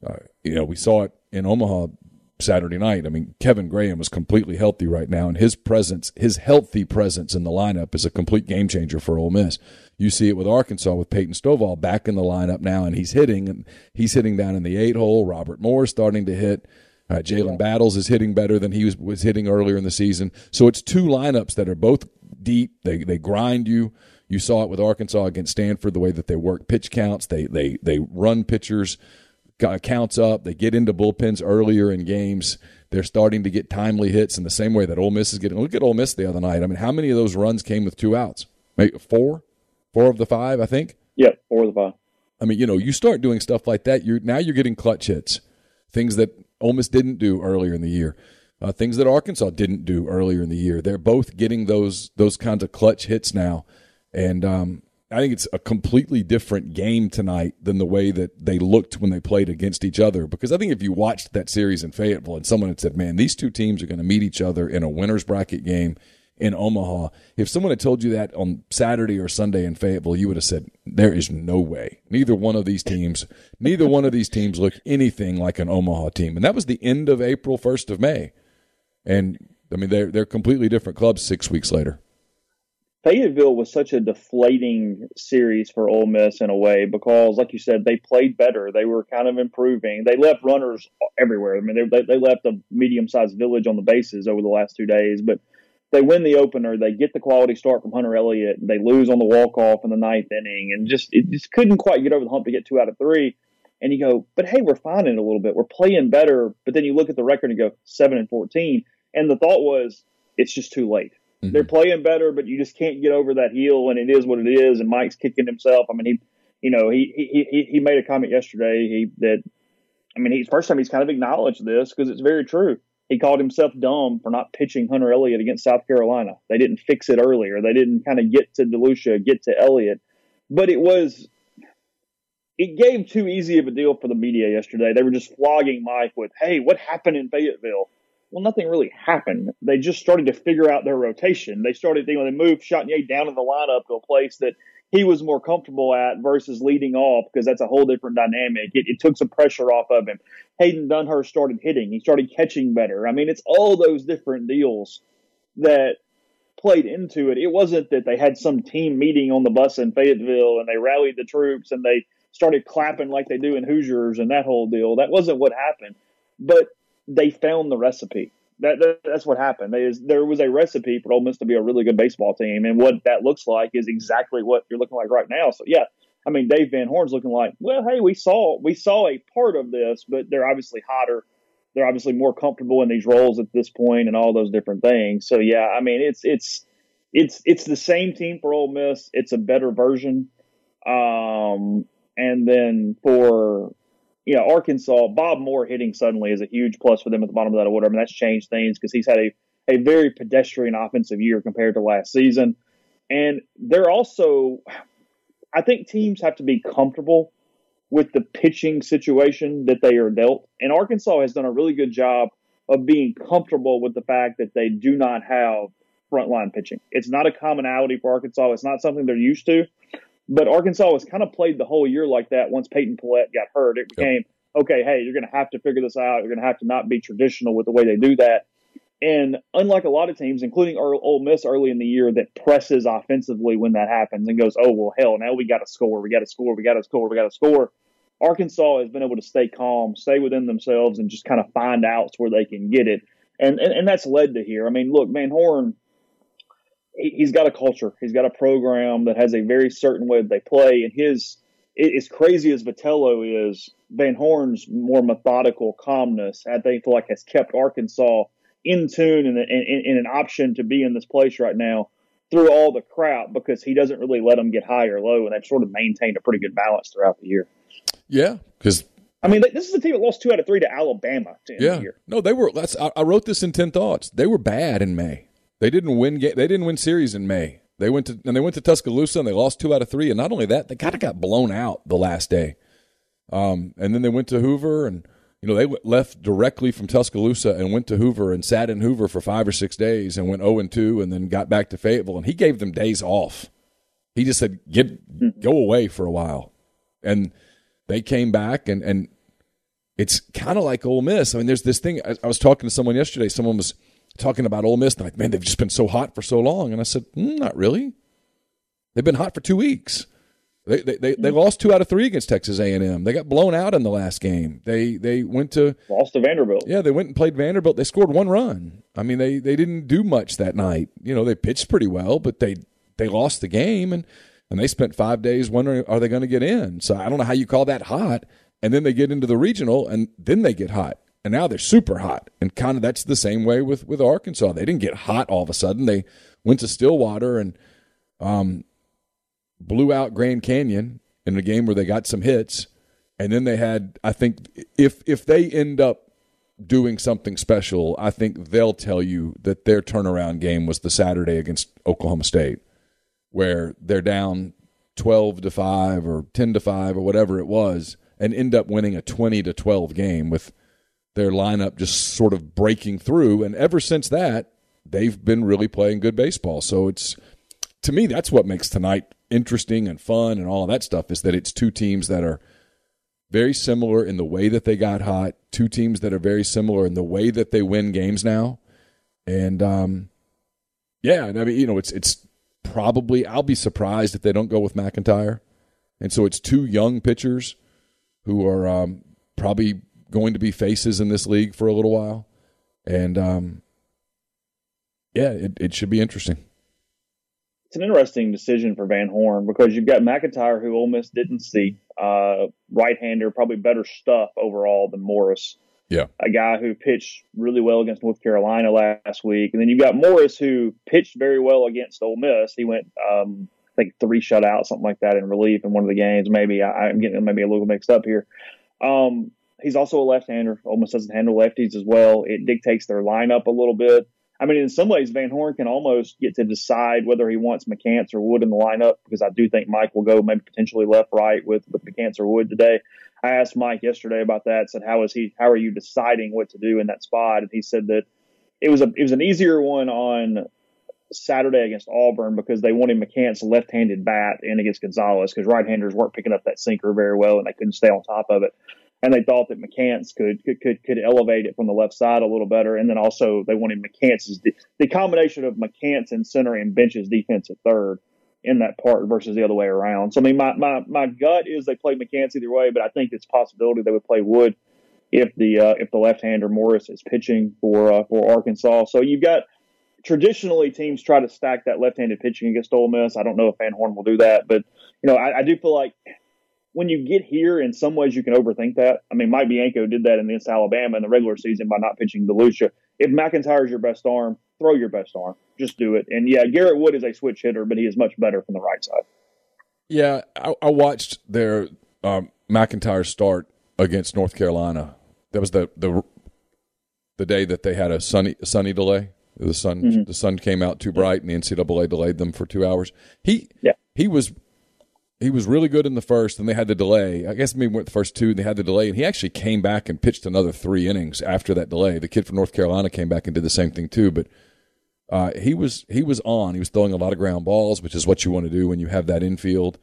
Uh, you know, we saw it in Omaha Saturday night. I mean, Kevin Graham was completely healthy right now, and his presence, his healthy presence in the lineup, is a complete game changer for Ole Miss. You see it with Arkansas with Peyton Stovall back in the lineup now, and he's hitting, and he's hitting down in the eight hole. Robert Moore starting to hit. Uh, Jalen Battles is hitting better than he was, was hitting earlier in the season. So it's two lineups that are both deep. They they grind you. You saw it with Arkansas against Stanford, the way that they work pitch counts. They they they run pitchers counts up. They get into bullpens earlier in games. They're starting to get timely hits in the same way that Ole Miss is getting. Look at Ole Miss the other night. I mean, how many of those runs came with two outs? Maybe four, four of the five, I think. Yeah, four of the five. I mean, you know, you start doing stuff like that. You're now you're getting clutch hits, things that Ole Miss didn't do earlier in the year, uh, things that Arkansas didn't do earlier in the year. They're both getting those those kinds of clutch hits now, and um, I think it's a completely different game tonight than the way that they looked when they played against each other. Because I think if you watched that series in Fayetteville and someone had said, man, these two teams are going to meet each other in a winner's bracket game in Omaha, if someone had told you that on Saturday or Sunday in Fayetteville, you would have said, there is no way. Neither one of these teams, neither one of these teams look anything like an Omaha team. And that was the end of April, 1st of May. And I mean, they're, they're completely different clubs six weeks later. Fayetteville was such a deflating series for Ole Miss in a way because, like you said, they played better. They were kind of improving. They left runners everywhere. I mean, they, they left a medium sized village on the bases over the last two days, but they win the opener. They get the quality start from Hunter Elliott. They lose on the walk off in the ninth inning, and just it just couldn't quite get over the hump to get two out of three. And you go, but hey, we're finding it a little bit. We're playing better. But then you look at the record and go seven and fourteen, and the thought was it's just too late Mm-hmm. They're playing better, but you just can't get over that heel, and it is what it is. And Mike's kicking himself. I mean, he, you know, he he he made a comment yesterday. He that, I mean, he's first time he's kind of acknowledged this because it's very true. He called himself dumb for not pitching Hunter Elliott against South Carolina. They didn't fix it earlier. They didn't kind of get to DeLucia, get to Elliott, but it was. It gave too easy of a deal for the media yesterday. They were just flogging Mike with, "Hey, what happened in Fayetteville?" well, nothing really happened. They just started to figure out their rotation. They started, you know, they moved Chatagnier down in the lineup to a place that he was more comfortable at versus leading off because that's a whole different dynamic. It, it, took some pressure off of him. Hayden Dunhurst started hitting. He started catching better. I mean, it's all those different deals that played into it. It wasn't that they had some team meeting on the bus in Fayetteville and they rallied the troops and they started clapping like they do in Hoosiers and that whole deal. That wasn't what happened. But they found the recipe. That, that, that's what happened. There, is, there was a recipe for Ole Miss to be a really good baseball team, and what that looks like is exactly what you're looking like right now. So yeah, I mean Dave Van Horn's looking like, well, hey, we saw we saw a part of this, but they're obviously hotter. They're obviously more comfortable in these roles at this point, and all those different things. So yeah, I mean it's it's it's it's the same team for Ole Miss. It's a better version. Um, and then for you know Arkansas, Bob Moore hitting suddenly is a huge plus for them at the bottom of that order. I mean that's changed things because he's had a a very pedestrian offensive year compared to last season. And they're also, I think teams have to be comfortable with the pitching situation that they are dealt. And Arkansas has done a really good job of being comfortable with the fact that they do not have frontline pitching. It's not a commonality for Arkansas. It's not something they're used to. But Arkansas was kind of played the whole year like that once Peyton Pallette got hurt. It became, okay, hey, you're going to have to figure this out. You're going to have to not be traditional with the way they do that. And unlike a lot of teams, including Ole Miss early in the year, that presses offensively when that happens and goes, "Oh well, hell, now we got to score, we got to score, we got to score, we got to score." Arkansas has been able to stay calm, stay within themselves, and just kind of find outs where they can get it, and and, and that's led to here. I mean, look, Van Horn, he's got a culture, he's got a program that has a very certain way that they play, and his as crazy as Vitello is, Van Horn's more methodical calmness, I think, like has kept Arkansas in tune and, and, and, an option to be in this place right now through all the crap because he doesn't really let them get high or low, and they've sort of maintained a pretty good balance throughout the year. Yeah, because I mean, this is a team that lost two out of three to Alabama. To yeah, the no, they were. That's I, I, wrote this in ten thoughts. They were bad in May. They didn't win. They didn't win series in May. They went to and they went to Tuscaloosa and they lost two out of three. And not only that, they kind of got blown out the last day. Um, and then they went to Hoover and you know, they left directly from Tuscaloosa and went to Hoover and sat in Hoover for five or six days and went 0 and 2 and then got back to Fayetteville. And he gave them days off. He just said, "Get go away for a while," and they came back and and it's kind of like Ole Miss. I mean, there's this thing. I, I, was talking to someone yesterday. Someone was talking about Ole Miss. And like, man, they've just been so hot for so long. And I said, mm, not really. They've been hot for two weeks. They, they, they, they, lost two out of three against Texas A&M. They got blown out in the last game. They they went to lost to Vanderbilt. Yeah, they went and played Vanderbilt. They scored one run. I mean, they they didn't do much that night. You know, they pitched pretty well, but they they lost the game and and they spent five days wondering are they going to get in. So I don't know how you call that hot. And then they get into the regional and then they get hot. And now they're super hot. And kind of that's the same way with with Arkansas. They didn't get hot all of a sudden. They went to Stillwater and um blew out Grand Canyon in a game where they got some hits, and then they had I think if if they end up doing something special, I think they'll tell you that their turnaround game was the Saturday against Oklahoma State, where they're down twelve to five or ten to five or whatever it was, and end up winning a twenty to twelve game with their lineup just sort of breaking through. And ever since that, they've been really playing good baseball. So it's to me that's what makes tonight interesting and fun and all of that stuff is that it's two teams that are very similar in the way that they got hot, two teams that are very similar in the way that they win games now. And um, yeah, and I mean, you know, it's it's probably I'll be surprised if they don't go with McEntire. And so it's two young pitchers who are um, probably going to be faces in this league for a little while. And um, yeah, it, it should be interesting it's an interesting decision for Van Horn because you've got McEntire, who Ole Miss didn't see, uh, right-hander, probably better stuff overall than Morris. Yeah, a guy who pitched really well against North Carolina last week, and then you've got Morris, who pitched very well against Ole Miss. He went, um, I think, three shutouts, something like that, in relief in one of the games. Maybe I, am getting maybe a little mixed up here. Um, he's also a left-hander. Almost doesn't handle lefties as well. It dictates their lineup a little bit. I mean, in some ways, Van Horn can almost get to decide whether he wants McCants or Wood in the lineup because I do think Mike will go maybe potentially left right with with McCants or Wood today. I asked Mike yesterday about that. Said, "How is he? How are you deciding what to do in that spot?" And he said that it was a it was an easier one on Saturday against Auburn because they wanted McCants left-handed bat in against Gonzalez because right-handers weren't picking up that sinker very well and they couldn't stay on top of it and they thought that McCants could, could could could elevate it from the left side a little better. And then also they wanted McCants the, the combination of McCants and center and Bench's defense at third in that part versus the other way around. So I mean, my my my gut is they play McCants either way, but I think it's a possibility they would play Wood if the uh, if the left hander Morris is pitching for uh, for Arkansas. So you've got traditionally teams try to stack that left-handed pitching against Ole Miss. I don't know if Van Horn will do that, but you know I, I do feel like when you get here, in some ways you can overthink that. I mean, Mike Bianco did that against Alabama in the regular season by not pitching DeLucia. If McEntire is your best arm, throw your best arm. Just do it. And yeah, Garrett Wood is a switch hitter, but he is much better from the right side. Yeah, I, I watched their um, McEntire start against North Carolina. That was the the the day that they had a sunny sunny delay. The sun mm-hmm. the sun came out too bright, and the NCAA delayed them for two hours. He yeah. he was he was really good in the first, and they had the delay. I guess maybe went the first two, and they had the delay, and he actually came back and pitched another three innings after that delay. The kid from North Carolina came back and did the same thing too, but. Uh, he was he was on. He was throwing a lot of ground balls, which is what you want to do when you have that infield.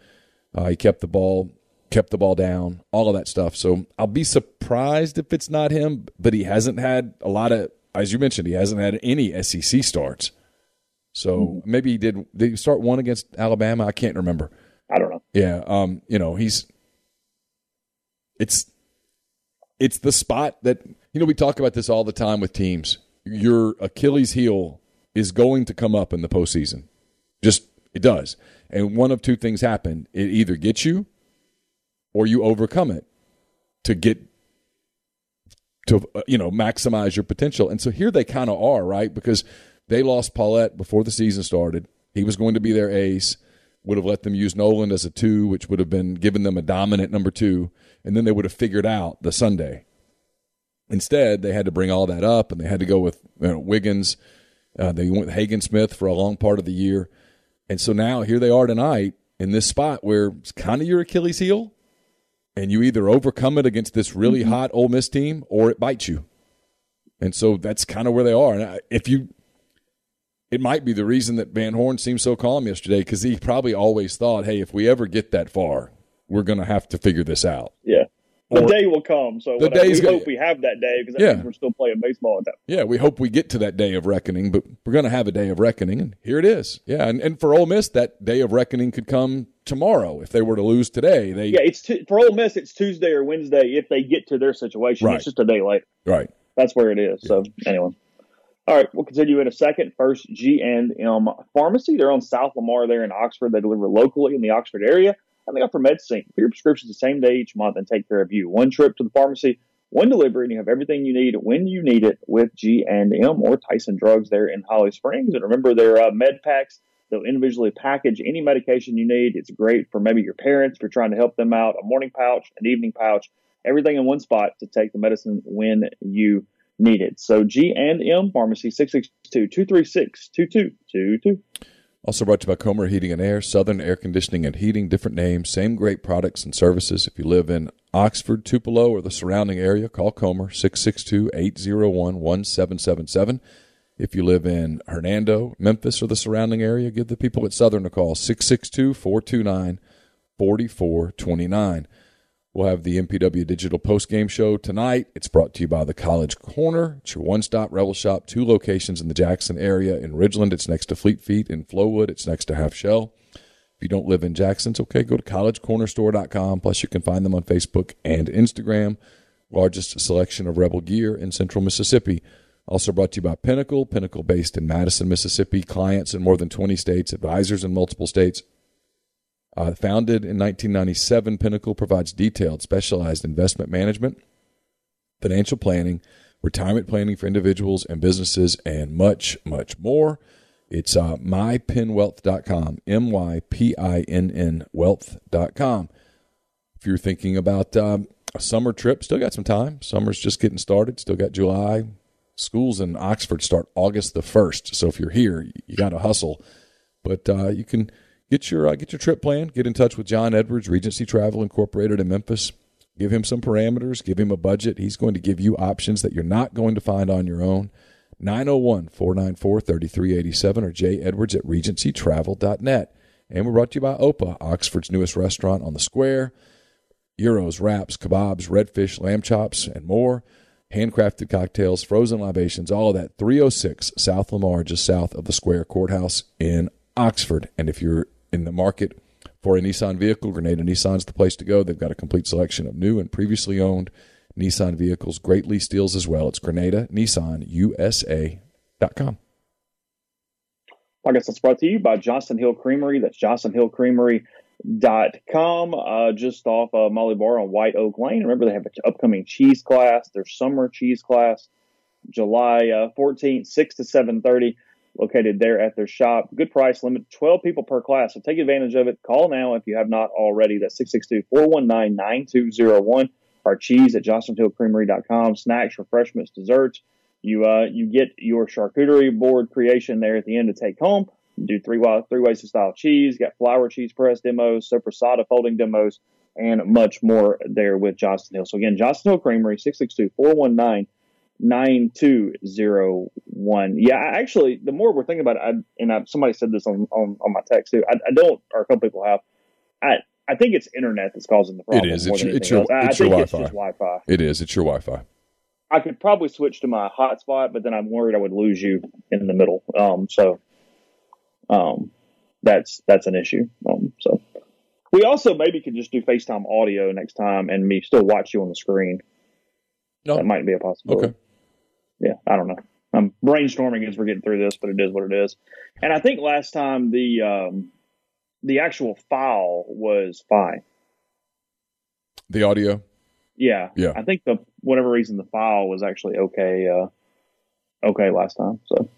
Uh, he kept the ball kept the ball down, all of that stuff. So I'll be surprised if it's not him, but he hasn't had a lot of, as you mentioned, he hasn't had any SEC starts. So mm-hmm. maybe he did. Did he start one against Alabama? I can't remember. Yeah, um, you know, he's it's it's the spot that you know we talk about this all the time with teams. Your Achilles heel is going to come up in the postseason. Just it does. And one of two things happen. It either gets you or you overcome it to get to uh, you know maximize your potential. And so here they kind of are, right? Because they lost Pallette before the season started. He was going to be their ace. Would have let them use Noland as a two, which would have been given them a dominant number two, and then they would have figured out the Sunday. Instead, they had to bring all that up, and they had to go with you know, Wiggins. Uh, they went with Hagen Smith for a long part of the year, and so now here they are tonight in this spot where it's kind of your Achilles heel, and you either overcome it against this really mm-hmm. hot Ole Miss team or it bites you. And so that's kind of where they are. And if you, it might be the reason that Van Horn seemed so calm yesterday because he probably always thought, hey, if we ever get that far, we're going to have to figure this out. Yeah. The or, day will come. So the we hope we have that day because yeah. we're still playing baseball at that. Yeah, we hope we get to that day of reckoning, but we're going to have a day of reckoning, and here it is. Yeah, and, and for Ole Miss, that day of reckoning could come tomorrow if they were to lose today. They yeah, it's t- for Ole Miss. It's Tuesday or Wednesday if they get to their situation. Right. It's just a day later. Right. That's where it is. Yeah. So anyway. All right, we'll continue in a second. First, G and M Pharmacy. They're on South Lamar there in Oxford. They deliver locally in the Oxford area and they offer medicine for your prescriptions the same day each month and take care of you. One trip to the pharmacy, one delivery, and you have everything you need when you need it with G and M or Tyson Drugs there in Holly Springs. And remember their uh, med packs. They'll individually package any medication you need. It's great for maybe your parents if you're trying to help them out. A morning pouch, an evening pouch, everything in one spot to take the medicine when you need it. So G and M Pharmacy 662-236-2222. Also brought to you by Comer Heating and Air, Southern Air Conditioning and Heating, different names, same great products and services. If you live in Oxford, Tupelo, or the surrounding area, call Comer 662-801-1777. If you live in Hernando, Memphis, or the surrounding area, give the people at Southern a call 662-429-4429. We'll have the MPW Digital Post Game Show tonight. It's brought to you by the College Corner. It's your one stop Rebel Shop, two locations in the Jackson area. In Ridgeland, it's next to Fleet Feet. In Flowood, it's next to Half Shell. If you don't live in Jackson, it's okay. Go to collegecornerstore.com. Plus, you can find them on Facebook and Instagram. Largest selection of Rebel gear in central Mississippi. Also brought to you by Pinnacle. Pinnacle based in Madison, Mississippi. Clients in more than 20 states, advisors in multiple states. Uh, founded in 1997, Pinnacle provides detailed, specialized investment management, financial planning, retirement planning for individuals and businesses, and much, much more. It's uh, mypinwealth.com, M Y P I N N wealth.com. If you're thinking about um, a summer trip, still got some time. Summer's just getting started, still got July. Schools in Oxford start August the 1st. So if you're here, you got to hustle. But uh, you can Get your uh, get your trip planned. Get in touch with John Edwards, Regency Travel Incorporated in Memphis. Give him some parameters. Give him a budget. He's going to give you options that you're not going to find on your own. 901 494 3387 or J Edwards at regencytravel.net. And we're brought to you by OPA, Oxford's newest restaurant on the square. Gyros, wraps, kebabs, redfish, lamb chops, and more. Handcrafted cocktails, frozen libations, all of that. 306 South Lamar, just south of the Square Courthouse in Oxford. And if you're in the market for a Nissan vehicle, Grenada Nissan's the place to go. They've got a complete selection of new and previously owned Nissan vehicles, great lease deals as well. It's Grenada Nissan USA.com. I guess that's brought to you by Johnson Hill Creamery. That's johnson johnsonhillcreamery.com, uh, just off uh, Molly Barr on White Oak Lane. Remember, they have an upcoming cheese class, their summer cheese class, July uh, 14th, 6 to 7.30 located there at their shop. Good price, limit 12 people per class. So take advantage of it. Call now if you have not already. That's 662 419 9201. Our cheese at johnsonhillcreamery.com. Snacks, refreshments, desserts. You uh, you get your charcuterie board creation there at the end to take home. do three three ways to style cheese. Got flour cheese press demos, sopressata folding demos, and much more there with Johnston Hill. So again, Johnston Hill Creamery, 662 419 9201. Yeah, actually, the more we're thinking about it, I, and I, somebody said this on, on, on my text too, I, I, don't, or a couple people have, I, I think it's internet that's causing the problem. It is. It's your, it's your, it's your Wi-Fi. It's Wi-Fi. It is. It's your Wi-Fi. I could probably switch to my hotspot, but then I'm worried I would lose you in the middle. Um, so, um, that's that's an issue. Um, so we also maybe could just do FaceTime audio next time and me still watch you on the screen. No. That might be a possibility. Okay. Yeah, I don't know. I'm brainstorming as we're getting through this, but it is what it is. And I think last time the um, the actual file was fine. The audio. Yeah. Yeah. I think the whatever reason the file was actually okay. Uh, okay last time. So,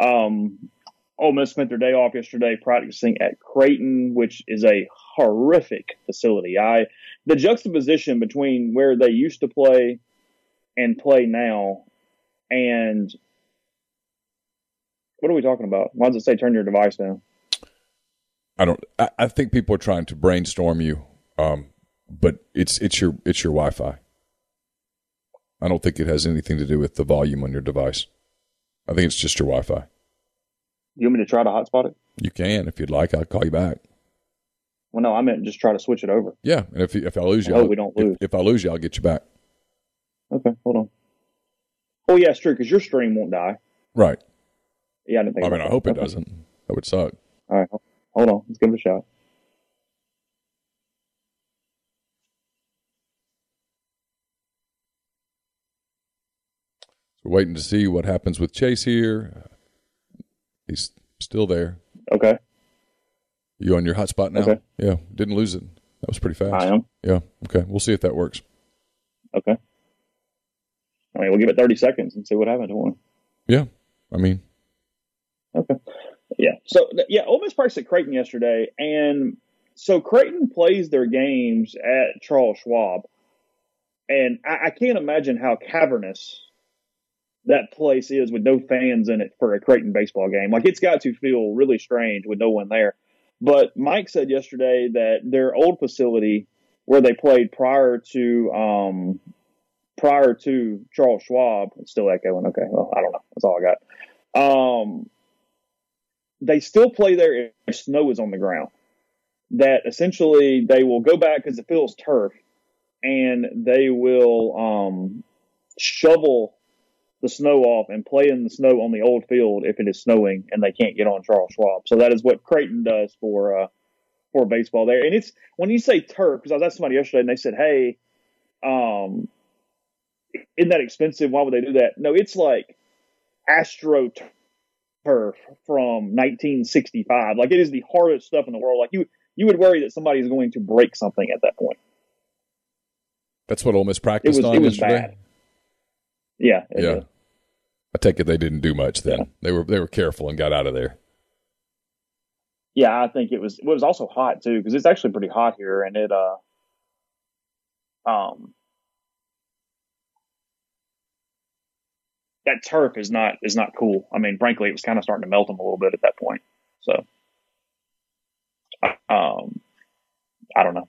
um, Ole Miss spent their day off yesterday practicing at Creighton, which is a horrific facility. I the juxtaposition between where they used to play and play now, and what are we talking about? Why does it say turn your device down? I don't. I, I think people are trying to brainstorm you, um, but it's it's your it's your Wi-Fi. I don't think it has anything to do with the volume on your device. I think it's just your Wi-Fi. You want me to try to hotspot it? You can if you'd like. I'll call you back. Well, no, I meant just try to switch it over. Yeah, and if if I lose you, oh, we don't lose. If, if, I lose you, I'll get you back. Okay, hold on. Oh yeah, it's true because your stream won't die. Right. Yeah, I didn't think. I mean, I hope it doesn't. That would suck. All right, hold on. Let's give it a shot. we're waiting to see what happens with Chase here. He's still there. Okay. You on your hotspot now? Okay. Yeah. Didn't lose it. That was pretty fast. I am. Yeah. Okay. We'll see if that works. Okay. I mean, we'll give it 30 seconds and see what happens to one. Yeah. I mean, okay. Yeah. So, yeah, Ole Miss practiced at Creighton yesterday. And so Creighton plays their games at Charles Schwab. And I, I can't imagine how cavernous that place is with no fans in it for a Creighton baseball game. Like it's got to feel really strange with no one there. But Mike said yesterday that their old facility where they played prior to um, prior to Charles Schwab, it's still echoing. Okay, well I don't know. That's all I got. Um, they still play there if snow is on the ground. That essentially they will go back because the field's turf, and they will um, shovel the snow off and play in the snow on the old field if it is snowing and they can't get on Charles Schwab. So that is what Creighton does for uh, for baseball there. And it's when you say turf, because I was asking somebody yesterday and they said, "Hey, um, isn't that expensive? Why would they do that?" No, it's like Astro turf from 1965. Like it is the hardest stuff in the world. Like you you would worry that somebody is going to break something at that point. That's what Ole Miss practiced it was, on it was yesterday. Bad. Yeah, yeah. I take it they didn't do much then. Yeah. They were they were careful and got out of there. Yeah, I think it was it was also hot too because it's actually pretty hot here and it uh um that turf is not is not cool. I mean, frankly, it was kind of starting to melt them a little bit at that point. So, um, I don't know.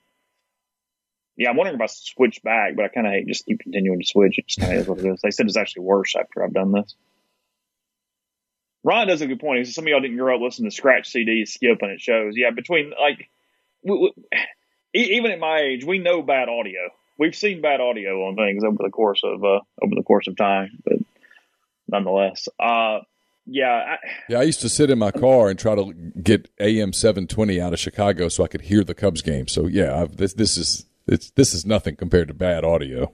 Yeah, I'm wondering if I switch back, but I kind of hate just keep continuing to switch. It just kind of is what it is. They said it's actually worse after I've done this. Ron does a good point. He says some of y'all didn't grow up listening to scratch CDs, skip, and it shows. Yeah, between like, we, we, even at my age, we know bad audio. We've seen bad audio on things over the course of uh, over the course of time, but nonetheless, uh, yeah. I, yeah, I used to sit in my car and try to get AM seven twenty out of Chicago so I could hear the Cubs game. So yeah, I've, this this is it's this is nothing compared to bad audio.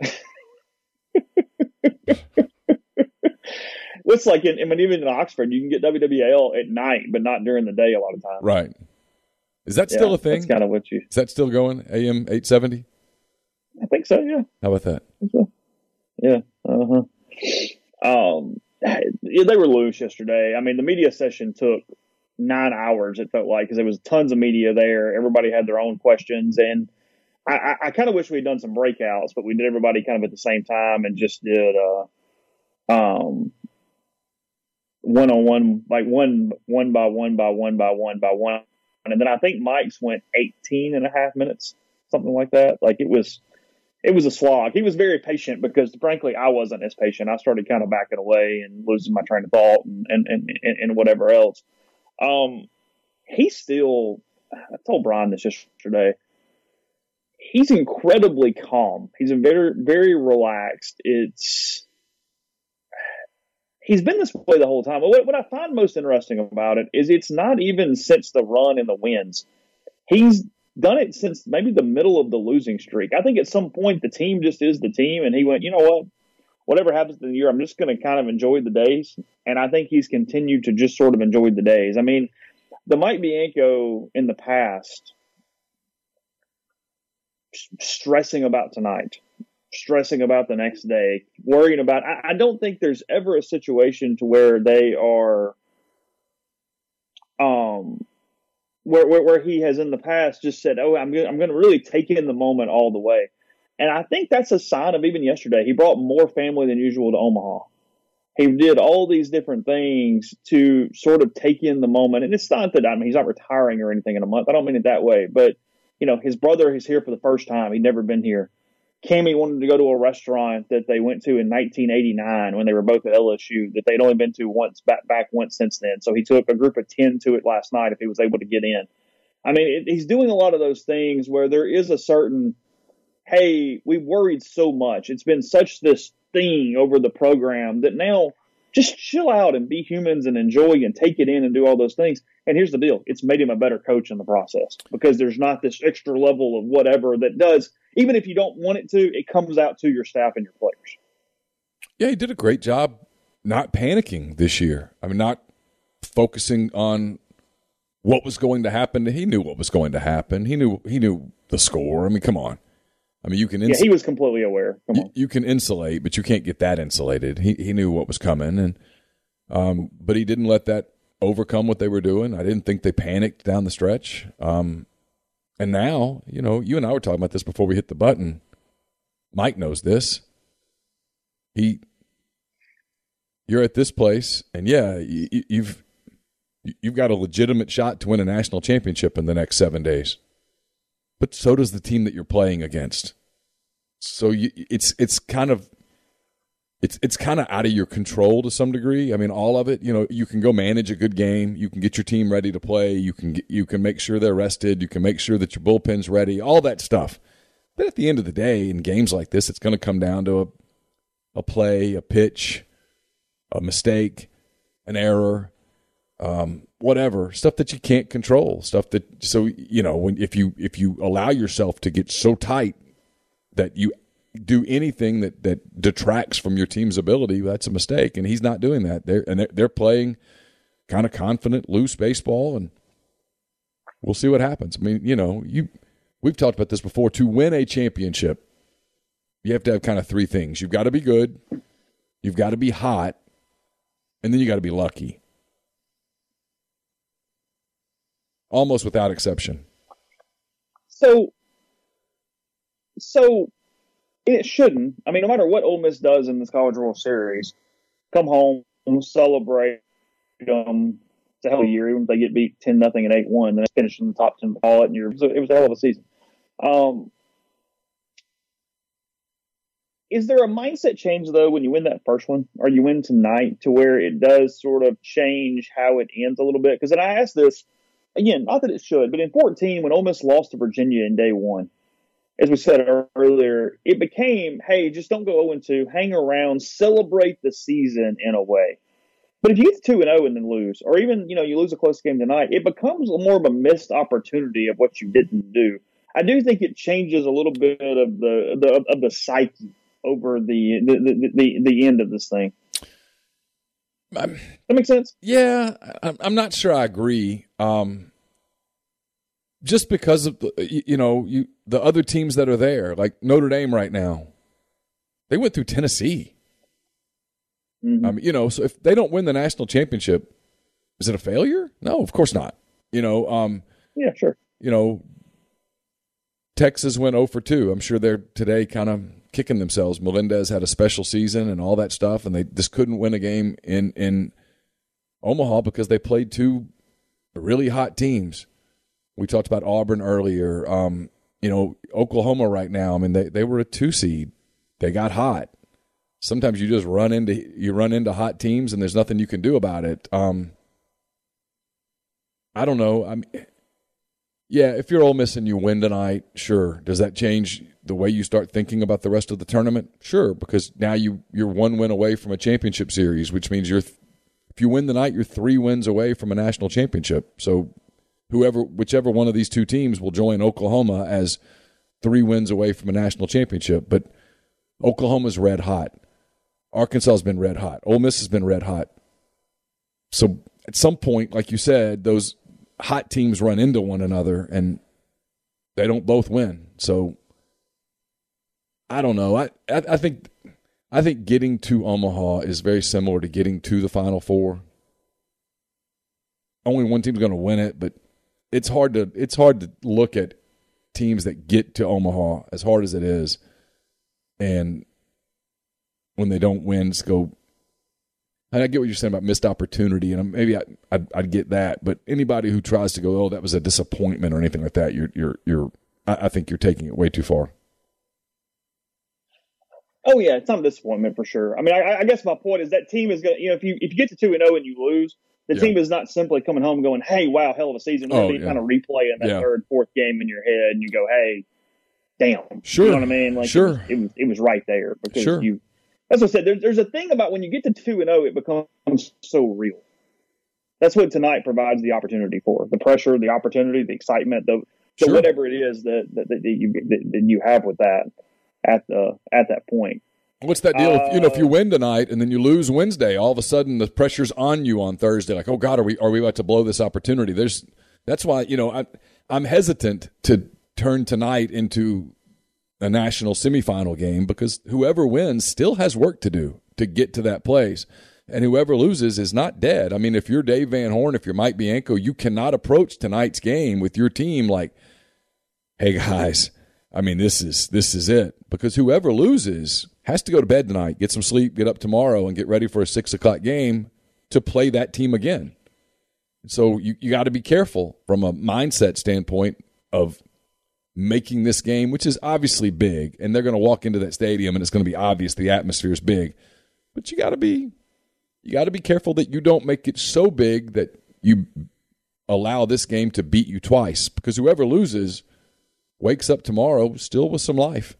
What's like in, I mean, even in Oxford, you can get WWL at night, but not during the day a lot of times. Right. Is that still yeah, a thing? That's kind of what you. Is that still going? AM eight seventy. I think so. Yeah. How about that? So. Yeah. Uh huh. Um. they were loose yesterday. I mean, the media session took nine hours. It felt like because there was tons of media there. Everybody had their own questions, and I, I, I kind of wish we'd done some breakouts, but we did everybody kind of at the same time and just did uh, um, one on one, like one one by one by one by one by one, and then I think Mike's went 18 and a half minutes, something like that. Like it was it was a slog. He was very patient because, frankly, I wasn't as patient. I started kind of backing away and losing my train of thought and and and, and whatever else. Um, he still. I told Brian this yesterday. He's incredibly calm. He's a very very relaxed. It's he's been this way the whole time. What, what I find most interesting about it is it's not even since the run and the wins. He's done it since maybe the middle of the losing streak. I think at some point the team just is the team, and he went, you know what? Whatever happens in the year, I'm just going to kind of enjoy the days. And I think he's continued to just sort of enjoy the days. I mean, the Mike Bianco in the past, stressing about tonight, stressing about the next day, worrying about. I, I don't think there's ever a situation to where they are um where, where, where he has in the past just said, "Oh, I'm I'm going to really take in the moment all the way," and I think that's a sign of even yesterday. He brought more family than usual to Omaha. He did all these different things to sort of take in the moment, and it's not that I mean he's not retiring or anything in a month. I don't mean it that way, but you know his brother is here for the first time. He'd never been here. Cammy wanted to go to a restaurant that they went to in 1989 when they were both at LSU that they'd only been to once back back once since then. So he took a group of 10 to it last night if he was able to get in. I mean, it, he's doing a lot of those things where there is a certain, hey, we've worried so much. It's been such this thing over the program that now just chill out and be humans and enjoy and take it in and do all those things. And here's the deal it's made him a better coach in the process because there's not this extra level of whatever that does even if you don't want it to, it comes out to your staff and your players. Yeah, he did a great job not panicking this year. I mean, not focusing on what was going to happen. He knew what was going to happen. He knew he knew the score. I mean, come on. I mean, you can. Yeah, he was completely aware. Come on. You, you, can insulate, but you can't get that insulated. He he knew what was coming, and um, but he didn't let that overcome what they were doing. I didn't think they panicked down the stretch. Um, and now, you know, you and I were talking about this before we hit the button. Mike knows this. He, you're at this place, and yeah, you, you've you've got a legitimate shot to win a national championship in the next seven days. But so does the team that you're playing against. So you, it's it's kind of it's it's kind of out of your control to some degree. I mean, all of it. You know, you can go manage a good game. You can get your team ready to play. You can get, you can make sure they're rested. You can make sure that your bullpen's ready. All that stuff. But at the end of the day, in games like this, it's going to come down to a a play, a pitch, a mistake, an error, um, whatever stuff that you can't control. Stuff that so you know when if you if you allow yourself to get so tight that you do anything that that detracts from your team's ability, that's a mistake. And he's not doing that. They're and they're, they're playing kind of confident, loose baseball, and we'll see what happens. I mean, you know, you we've talked about this before. To win a championship, you have to have kind of three things. You've got to be good, you've got to be hot, and then you got to be lucky. Almost without exception. So, so it shouldn't. I mean, no matter what Ole Miss does in this College World Series, come home, celebrate them. It's a hell of a year. Even if they get beat ten nothing and eight one, then finish in the top ten all that year. it was a hell of a season. Um, is there a mindset change though when you win that first one, or you win tonight, to where it does sort of change how it ends a little bit? Because then I asked this again, not that it should, but in 14 when Ole Miss lost to Virginia in day one as we said earlier, it became, hey, just don't go 0 2, hang around, celebrate the season in a way. But if you get 2 and 0 and then lose, or even, you know, you lose a close game tonight, it becomes more of a missed opportunity of what you didn't do. I do think it changes a little bit of the, the of the psyche over the the, the, the, the end of this thing. that makes sense? Yeah, I'm not sure I agree. Um, just because of the, you know you the other teams that are there, like Notre Dame right now, they went through Tennessee. Mm-hmm. Um, you know, so if they don't win the national championship, is it a failure? No, of course not. You know, um, yeah, sure. You know, Texas went 0 for 2. I'm sure they're today kind of kicking themselves. Melendez had a special season and all that stuff, and they just couldn't win a game in in Omaha because they played two really hot teams. We talked about Auburn earlier. Um, you know, Oklahoma right now. I mean, they they were a two seed. They got hot. Sometimes you just run into you run into hot teams, and there's nothing you can do about it. Um, I don't know. I mean, yeah, if you're Ole Miss and you win tonight, sure. Does that change the way you start thinking about the rest of the tournament? Sure, because now you you're one win away from a championship series, which means you're if you win the night, you're three wins away from a national championship. So whoever whichever one of these two teams will join Oklahoma as three wins away from a national championship. But Oklahoma's red hot. Arkansas has been red hot. Ole Miss has been red hot. So at some point, like you said, those hot teams run into one another and they don't both win. So I don't know. I, I, I think I think getting to Omaha is very similar to getting to the Final Four. Only one team's going to win it, but it's hard to it's hard to look at teams that get to Omaha as hard as it is, and when they don't win, just go. And I get what you're saying about missed opportunity, and maybe I, I'd, I'd, get that. But anybody who tries to go, oh, that was a disappointment or anything like that, you're you're you're. I, I think you're taking it way too far. Oh yeah, it's not a disappointment for sure. I mean, I, I guess my point is that team is going. to You know, if you if you get to two and zero oh and you lose, the yeah. team is not simply coming home going, "Hey, wow, hell of a season." Oh, yeah. kind of replaying that yeah. third, fourth game in your head, and you go, "Hey, damn." Sure. You know what I mean? Like, sure. It was, it was, it was right there because sure. you. That's what I said. There, there's a thing about when you get to two and zero, oh, it becomes so real. That's what tonight provides the opportunity for: the pressure, the opportunity, the excitement, the, the sure. whatever it is that, that, that you that, that you have with that at the at that point. What's that deal? Uh, if, you know, if you uh, win tonight and then you lose Wednesday, all of a sudden the pressure's on you on Thursday. Like, oh God, are we are we about to blow this opportunity? There's that's why you know I, I'm hesitant to turn tonight into a national semifinal game because whoever wins still has work to do to get to that place. And whoever loses is not dead. I mean, if you're Dave Van Horn, if you're Mike Bianco, you cannot approach tonight's game with your team like, hey guys, I mean, this is this is it. Because whoever loses has to go to bed tonight, get some sleep, get up tomorrow, and get ready for a six o'clock game to play that team again. So you, you got to be careful from a mindset standpoint of making this game, which is obviously big, and they're going to walk into that stadium and it's going to be obvious the atmosphere is big. But you got to be you got to be careful that you don't make it so big that you allow this game to beat you twice because whoever loses wakes up tomorrow still with some life.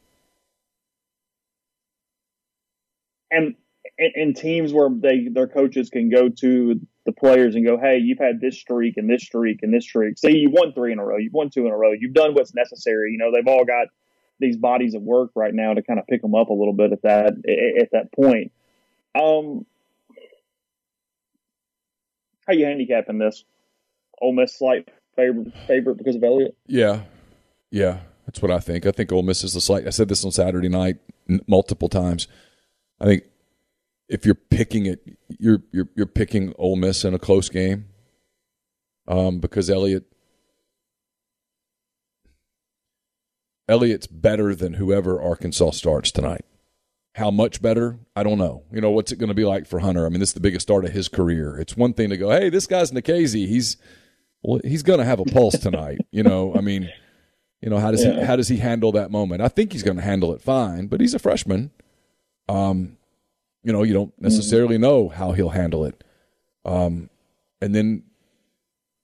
And in teams where they their coaches can go to the players and go, "Hey, you've had this streak and this streak and this streak. See, you won three in a row. You've won two in a row. You've done what's necessary. You know, they've all got these bodies of work right now to kind of pick them up a little bit at that at that point. Um, how you handicapping this? Ole Miss slight favorite favorite because of Elliott. Yeah, yeah, that's what I think. I think Ole Miss is the slight. I said this on Saturday night multiple times. I think if you're picking it, you're you're you're picking Ole Miss in a close game, um, because Elliott Elliott's better than whoever Arkansas starts tonight. How much better? I don't know. You know, what's it going to be like for Hunter? I mean, this is the biggest start of his career. It's one thing to go, hey, this guy's Nikhazy. He's well, he's going to have a pulse tonight. you know, I mean, you know, how does yeah. he how does he handle that moment? I think he's going to handle it fine, but he's a freshman. Um, you know, you don't necessarily mm-hmm. know how he'll handle it. Um, and then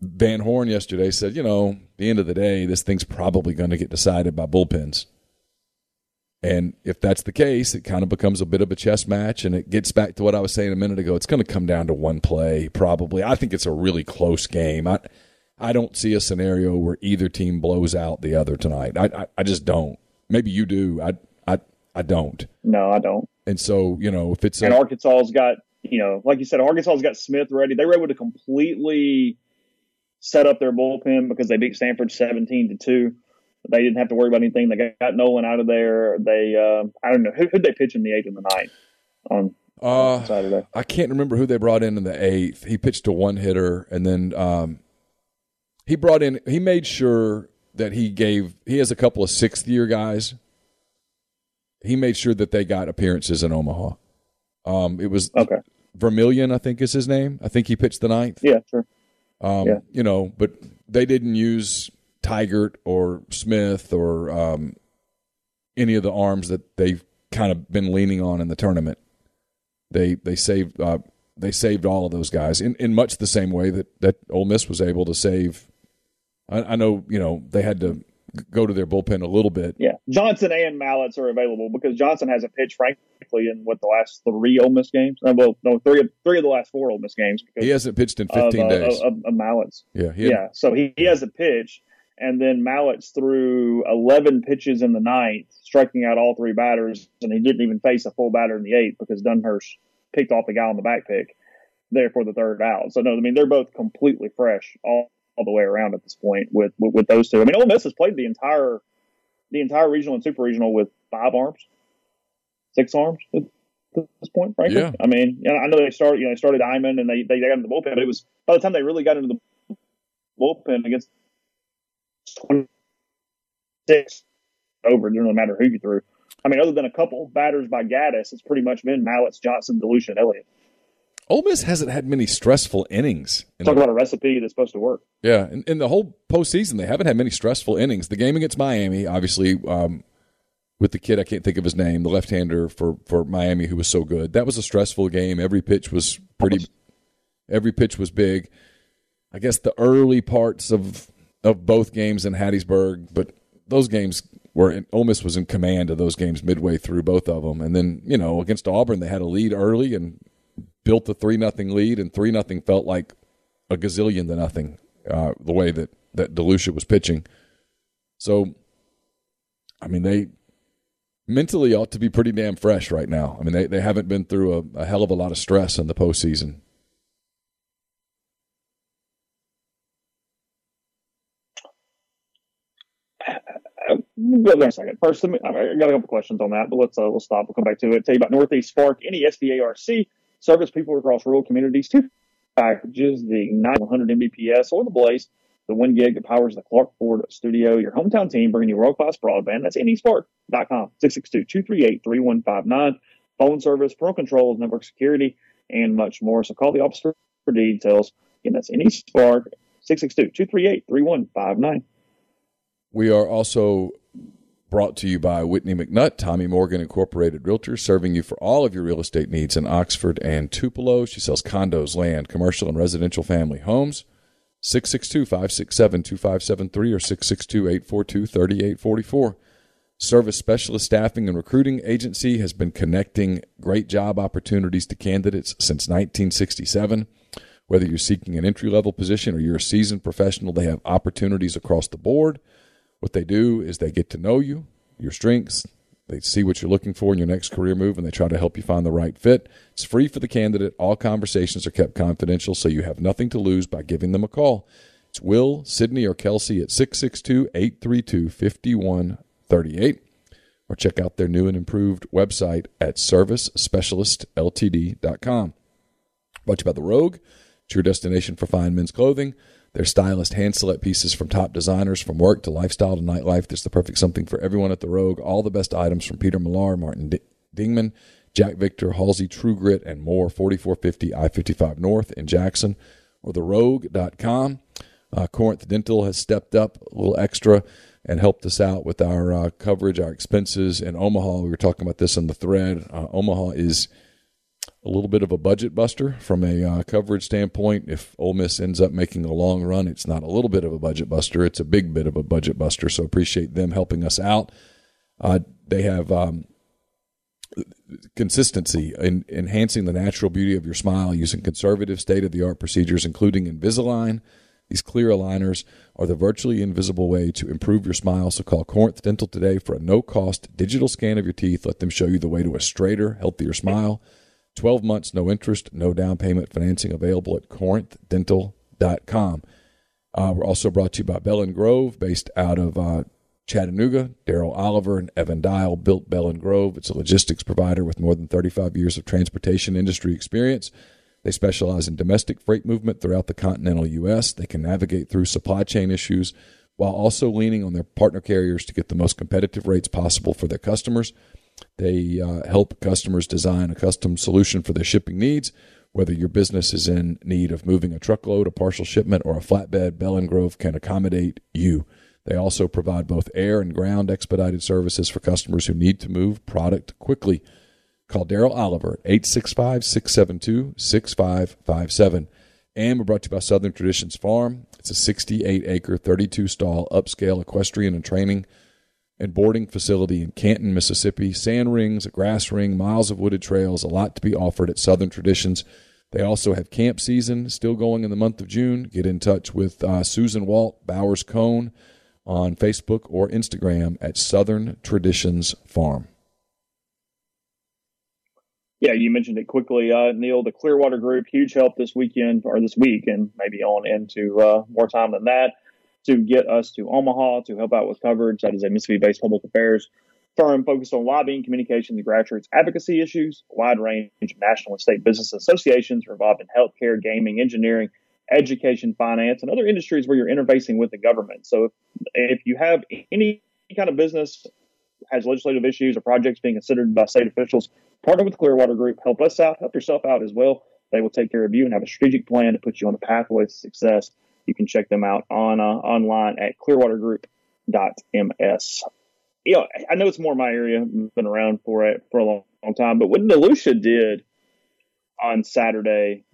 Van Horn yesterday said, you know, at the end of the day, this thing's probably going to get decided by bullpens. And if that's the case, it kind of becomes a bit of a chess match, and it gets back to what I was saying a minute ago. It's going to come down to one play, probably. I think it's a really close game. I, I don't see a scenario where either team blows out the other tonight. I, I, I just don't. Maybe you do. I, I, I don't. No, I don't. And so, you know, if it's and a, Arkansas's got, you know, like you said, Arkansas's got Smith ready. They were able to completely set up their bullpen because they beat Stanford seventeen to two. They didn't have to worry about anything. They got Noland out of there. They, uh, I don't know, who did they pitch in the eighth and the ninth? On Uh, Saturday? I can't remember who they brought in in the eighth. He pitched a one hitter, and then um, he brought in. He made sure that he gave. He has a couple of sixth year guys. He made sure that they got appearances in Omaha. Um, it was Okay. Vermillion, I think is his name. I think he pitched the ninth. Yeah, sure. Um, Yeah. You know, but they didn't use Tygart or Smith or um, any of the arms that they've kind of been leaning on in the tournament. They they saved uh, they saved all of those guys in, in much the same way that that Ole Miss was able to save. I, I know you know they had to go to their bullpen a little bit. Yeah, Johnson and Mallitz are available because Johnson hasn't pitched, frankly, in what the last three Ole Miss games. Uh, well, no, three of three of the last four Ole Miss games. Because He hasn't pitched in of, 15 uh, days. of, of Mallitz. yeah, he Yeah, so he, he has a pitch, and then Mallitz threw 11 pitches in the ninth, striking out all three batters, and he didn't even face a full batter in the eighth because Dunhurst picked off the guy on the back pick there for the third out. So no, I mean they're both completely fresh all, all the way around at this point with, with with those two. I mean Ole Miss has played the entire the entire regional and super regional with five arms, six arms at this point, frankly. Yeah. I mean, you know, I know they started, you know, they started Diamond and they, they got into the bullpen, but it was by the time they really got into the bullpen against 26 over, it didn't really matter who you threw. I mean, other than a couple batters by Gaddis, it's pretty much been Mallitz, Johnson, DeLucia, and Elliott. Ole Miss hasn't had many stressful innings. in Talk about a recipe that's supposed to work. Yeah, in, in the whole postseason, they haven't had many stressful innings. The game against Miami, obviously, um, with the kid I can't think of his name, the left-hander for for Miami who was so good. That was a stressful game. Every pitch was pretty. Every pitch was big. I guess the early parts of of both games in Hattiesburg, but those games were in, Ole Miss was in command of those games midway through both of them, and then you know against Auburn they had a lead early and built the three nothing lead, and three nothing felt like a gazillion to nothing. Uh, the way that that DeLucia was pitching, so I mean they mentally ought to be pretty damn fresh right now. I mean they they haven't been through a, a hell of a lot of stress in the postseason. We'll in a second. First, I got a couple questions on that, but let's uh, let's stop. We'll come back to it. Tell you about Northeast Spark, NE Spark service people across rural communities. Two packages: the Ignite 100 Mbps or the Blaze, the one gig that powers the Clark Ford Studio. Your hometown team bringing you world class broadband. That's nespark.com. 662-238-3159. Phone service, parental controls, network security, and much more. So call the officer for details. Again, that's nespark. 662-238-3159. We are also brought to you by Whitney McNutt, Tommy Morgan Incorporated Realtors, serving you for all of your real estate needs in Oxford and Tupelo. She sells condos, land, commercial, and residential family homes. 662 567 2573 or 662 842 3844. Service Specialist Staffing and Recruiting Agency has been connecting great job opportunities to candidates since 1967. Whether you're seeking an entry level position or you're a seasoned professional, they have opportunities across the board. What they do is they get to know you, your strengths, they see what you're looking for in your next career move, and they try to help you find the right fit. It's free for the candidate. All conversations are kept confidential, so you have nothing to lose by giving them a call. It's Will, Sydney, or Kelsey at 662 832 5138. Or check out their new and improved website at servicespecialistltd.com. Brought to you by The Rogue. It's your destination for fine men's clothing. Their stylist hand select pieces from top designers from work to lifestyle to nightlife. There's the perfect something for everyone at The Rogue. All the best items from Peter Millar, Martin D- Dingman, Jack Victor, Halsey, True Grit, and more. 4450 I 55 North in Jackson or therogue.com. Uh, Corinth Dental has stepped up a little extra and helped us out with our uh, coverage, our expenses in Omaha. We were talking about this in the thread. Uh, Omaha is a little bit of a budget buster from a uh, coverage standpoint. If Ole Miss ends up making a long run, it's not a little bit of a budget buster; it's a big bit of a budget buster. So appreciate them helping us out. Uh, they have um, consistency in enhancing the natural beauty of your smile using conservative, state of the art procedures, including Invisalign. These clear aligners are the virtually invisible way to improve your smile. So call Corinth Dental today for a no cost digital scan of your teeth. Let them show you the way to a straighter, healthier smile. 12 months, no interest, no down payment financing available at corinthdental.com. Uh, we're also brought to you by Bell and Grove, based out of uh, Chattanooga, Daryl Oliver and Evan Dial built Bell and Grove. It's a logistics provider with more than 35 years of transportation industry experience. They specialize in domestic freight movement throughout the continental U.S. They can navigate through supply chain issues while also leaning on their partner carriers to get the most competitive rates possible for their customers. They uh, help customers design a custom solution for their shipping needs. Whether your business is in need of moving a truckload, a partial shipment, or a flatbed, Bell and Grove can accommodate you. They also provide both air and ground expedited services for customers who need to move product quickly. Call Daryl Oliver at 865 672 6557. And we're brought to you by Southern Traditions Farm. It's a 68 acre, 32 stall upscale equestrian and training and boarding facility in Canton, Mississippi. Sand rings, a grass ring, miles of wooded trails, a lot to be offered at Southern Traditions. They also have camp season still going in the month of June. Get in touch with uh, Susan Walt, Bowers Cone on Facebook or Instagram at Southern Traditions Farm. Yeah, you mentioned it quickly, uh, Neal. The Clearwater Group, huge help this weekend or this week, and maybe on into uh, more time than that to get us to Omaha to help out with coverage. That is a Mississippi-based public affairs firm focused on lobbying, communications, and grassroots advocacy issues. A wide range of national and state business associations involved in healthcare, gaming, engineering, education, finance, and other industries where you're interfacing with the government. So if, if you have any kind of business has legislative issues or projects being considered by state officials, partner with the Clearwater Group. Help us out. Help yourself out as well. They will take care of you and have a strategic plan to put you on a pathway to success. You can check them out on uh, online at clearwatergroup.ms. You know, I know it's more my area. I've been around for it for a long, long time, but what DeLucia did on Saturday,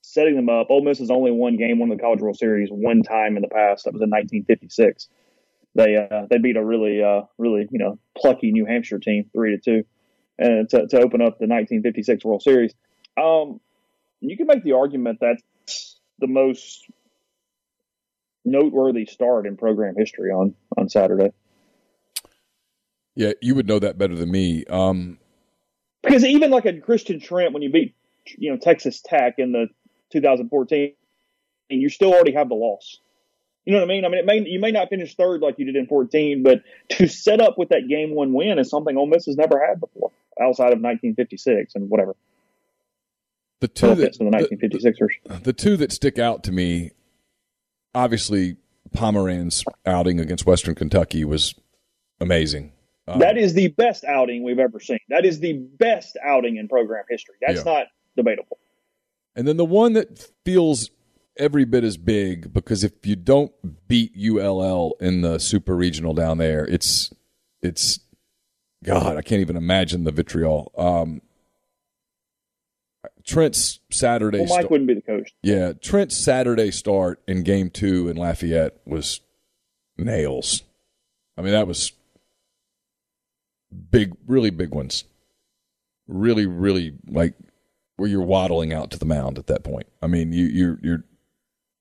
setting them up. Ole Miss has only won game one of the College World Series one time in the past. That was in 1956 they uh, they beat a really uh, really you know plucky New Hampshire team three to two, and to, to open up the 1956 World Series. Um, you can make the argument that's the most noteworthy start in program history on on Saturday. Yeah, you would know that better than me. Um, because even like a Christian Trent, when you beat you know Texas Tech in the 2014, and you still already have the loss. You know what I mean? I mean, it may you may not finish third like you did in 14, but to set up with that game one win is something Ole Miss has never had before, outside of 1956 and whatever. The two that the 1956ers. The, the two that stick out to me, obviously, Pomeranz outing against Western Kentucky was amazing. Um, that is the best outing we've ever seen. That is the best outing in program history. That's yeah. not debatable. And then the one that feels every bit as big because if you don't beat ULL in the super regional down there, it's it's God, I can't even imagine the vitriol. Um, Trent's Saturday. Well, Mike wouldn't be the coach. Yeah, Trent's Saturday start in Game Two in Lafayette was nails. I mean, that was big, really big ones. Really, really like where you're waddling out to the mound at that point. I mean, you you're you're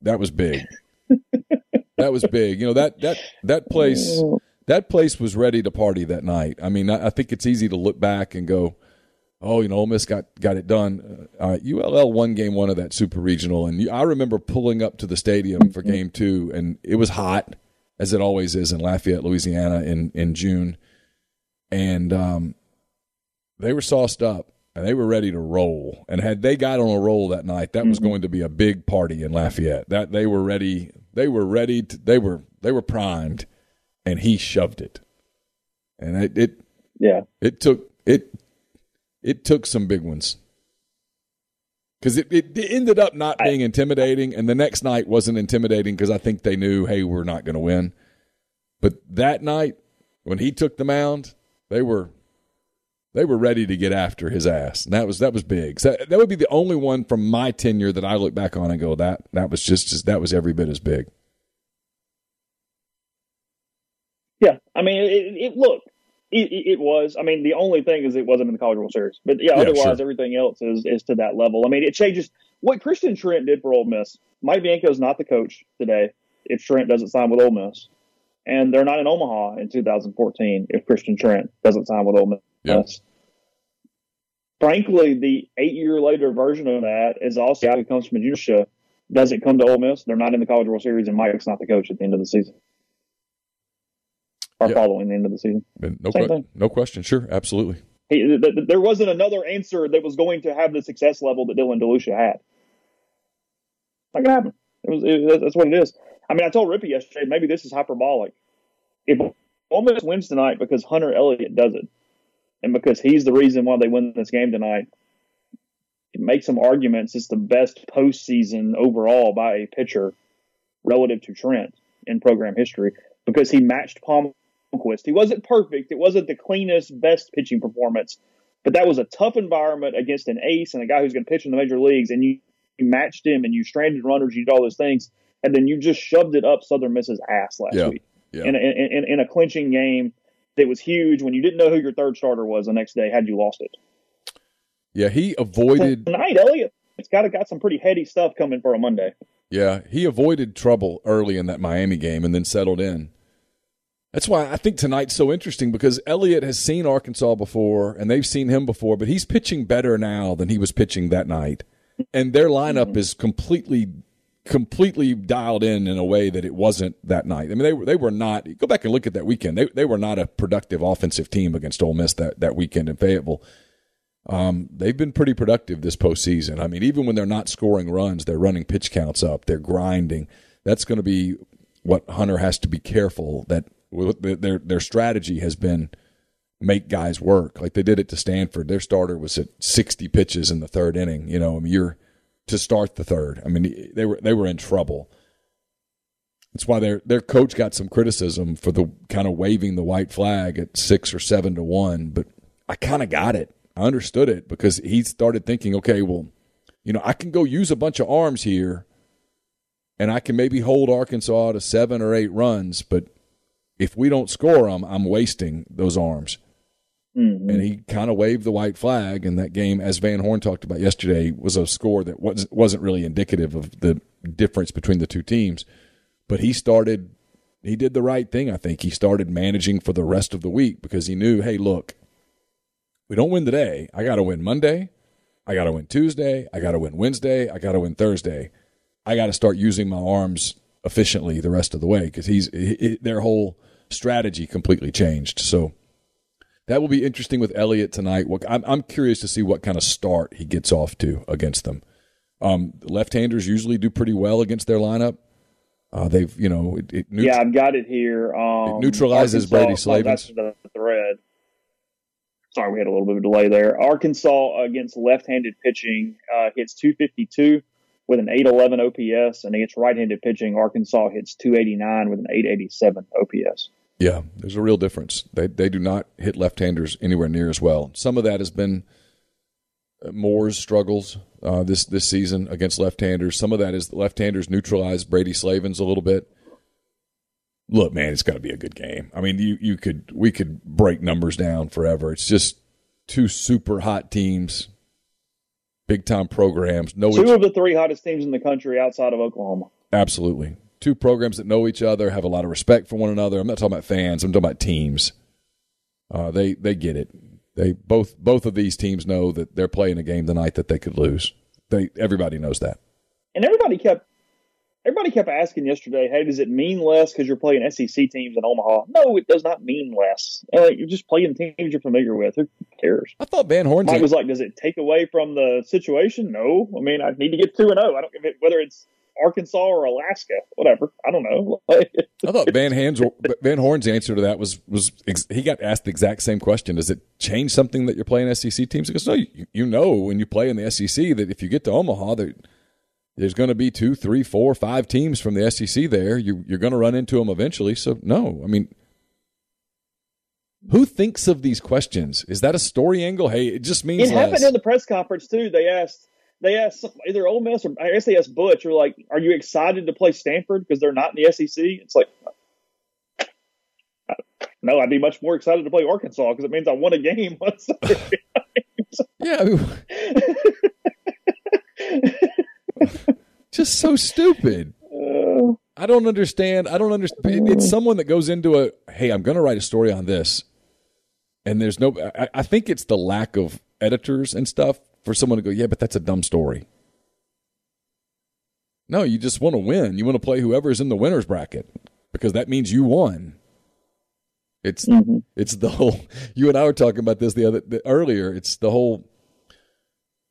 that was big. that was big. You know that that that place that place was ready to party that night. I mean, I, I think it's easy to look back and go, "Oh, you know, Ole Miss got got it done." Uh, ULL won game one of that super regional, and I remember pulling up to the stadium for game two, and it was hot, as it always is in Lafayette, Louisiana, in in June, and um, they were sauced up and they were ready to roll. And had they got on a roll that night, that mm-hmm. was going to be a big party in Lafayette. That they were ready. They were ready. To, they were they were primed, and he shoved it. And it, it yeah it took it it took some big ones because it, it, it, ended up not being intimidating, and the next night wasn't intimidating because I think they knew, hey, we're not going to win. But that night, when he took the mound, they were they were ready to get after his ass. And that was that was big. So that, that would be the only one from my tenure that I look back on and go that that was just, just that was every bit as big. Yeah, I mean, it, it look, it, it, was. I mean, the only thing is it wasn't in the College World Series, but yeah, yeah otherwise sure. everything else is is to that level. I mean, it changes what Christian Trent did for Ole Miss. Mike Bianco is not the coach today if Trent doesn't sign with Ole Miss, and they're not in Omaha in 2014 if Christian Trent doesn't sign with Ole Miss. Yep. Frankly, the eight year later version of that is also who comes from Ajunisha. Does it come to Ole Miss? They're not in the College World Series, and Mike's not the coach at the end of the season. Yeah. following the end of the season. No, Same que- thing. no question. Sure, absolutely. He, th- th- there wasn't another answer that was going to have the success level that Dylan DeLucia had. Not gonna happen. It was. It, that's what it is. I mean, I told Rippy yesterday. Maybe this is hyperbolic. If Ole Miss wins tonight because Hunter Elliott does it, and because he's the reason why they win this game tonight, it makes some arguments. It's the best postseason overall by a pitcher relative to Trent in program history because he matched He wasn't perfect. It wasn't the cleanest, best pitching performance, but that was a tough environment against an ace and a guy who's going to pitch in the major leagues. And you, you matched him and you stranded runners, you did all those things, and then you just shoved it up Southern Miss's ass last Yeah. week Yeah. in, a, in, in a clinching game that was huge when you didn't know who your third starter was the next day had you lost it. Yeah, he avoided. Tonight, Elliott, it's got got some pretty heady stuff coming for a Monday. Yeah, he avoided trouble early in that Miami game and then settled in. That's why I think tonight's so interesting because Elliott has seen Arkansas before and they've seen him before, but he's pitching better now than he was pitching that night. And their lineup is completely completely dialed in in a way that it wasn't that night. I mean they were they were not go back and look at that weekend. They they were not a productive offensive team against Ole Miss that that weekend in Fayetteville. Um, they've been pretty productive this postseason. I mean, even when they're not scoring runs, they're running pitch counts up. They're grinding. That's going to be what Hunter has to be careful that their their strategy has been make guys work like they did it to Stanford. Their starter was at 60 pitches in the third inning. You know, I mean, you're to start the third. I mean, they were they were in trouble. That's why their their coach got some criticism for the kind of waving the white flag at six or seven to one. But I kind of got it. I understood it because he started thinking, okay, well, you know, I can go use a bunch of arms here, and I can maybe hold Arkansas to seven or eight runs. But if we don't score them, I'm wasting those arms. And mm-hmm. he kind of waved the white flag, in that game, as Van Horn talked about yesterday, was a score that wasn't wasn't really indicative of the difference between the two teams. But he started, he did the right thing. I think he started managing for the rest of the week because he knew, hey, look, we don't win today. I got to win Monday. I got to win Tuesday. I got to win Wednesday. I got to win Thursday. I got to start using my arms efficiently the rest of the way because he's he, he- their whole strategy completely changed. So that will be interesting with Elliott tonight. What I'm, I'm curious to see what kind of start he gets off to against them. Um, left-handers usually do pretty well against their lineup. Uh, they've you know it, it neut- yeah, I've got it here. Um, It neutralizes Brady Arkansas- oh, Slavens. That's the thread. Sorry, we had a little bit of a delay there. Arkansas against left-handed pitching uh, hits 252 with an 811 OPS, and against right-handed pitching, Arkansas hits 289 with an 887 OPS. Yeah, there's a real difference. They they do not hit left-handers anywhere near as well. Some of that has been uh, Moore's struggles uh, this this season against left-handers. Some of that is the left-handers neutralize Brady Slavens a little bit. Look, man, it's got to be a good game. I mean, you you could we could break numbers down forever. It's just two super hot teams, big time programs. No, Two of the three hottest teams in the country outside of Oklahoma. Absolutely. Two programs that know each other, have a lot of respect for one another. I'm not talking about fans. I'm talking about teams. Uh, they they get it. They both both of these teams know that they're playing a game tonight that they could lose. They everybody knows that. And everybody kept everybody kept asking yesterday, "Hey, does it mean less because you're playing SEC teams in Omaha?" No, it does not mean less. Uh, you're just playing teams you're familiar with. Who cares? I thought Van Horn's Mike was like, "Does it take away from the situation?" No. I mean, I need to get two and zero. I don't give it whether it's Arkansas or Alaska, whatever. I don't know. I thought Van Horn's Van Horn's answer to that was was ex- he got asked the exact same question. Does it change something that you're playing SEC teams? He goes, no. You, you know when you play in the SEC that if you get to Omaha, there, there's going to be two, three, four, five teams from the SEC there. You, you're going to run into them eventually. So no, I mean, who thinks of these questions? Is that a story angle? Hey, it just means it less. happened in the press conference too. They asked. They asked either Ole Miss or I guess they asked Butch. Or like, "Are you excited to play Stanford because they're not in the SEC?" It's like, no, I'd be much more excited to play Arkansas because it means I won a game. yeah, I mean, just so stupid. Uh, I don't understand. I don't understand. It's someone that goes into a, hey, I'm going to write a story on this. And there's no, I, I think it's the lack of editors and stuff for someone to go, yeah, but that's a dumb story. No, you just want to win. You want to play whoever's in the winner's bracket because that means you won. It's mm-hmm. it's the whole. You and I were talking about this the other the, earlier. It's the whole.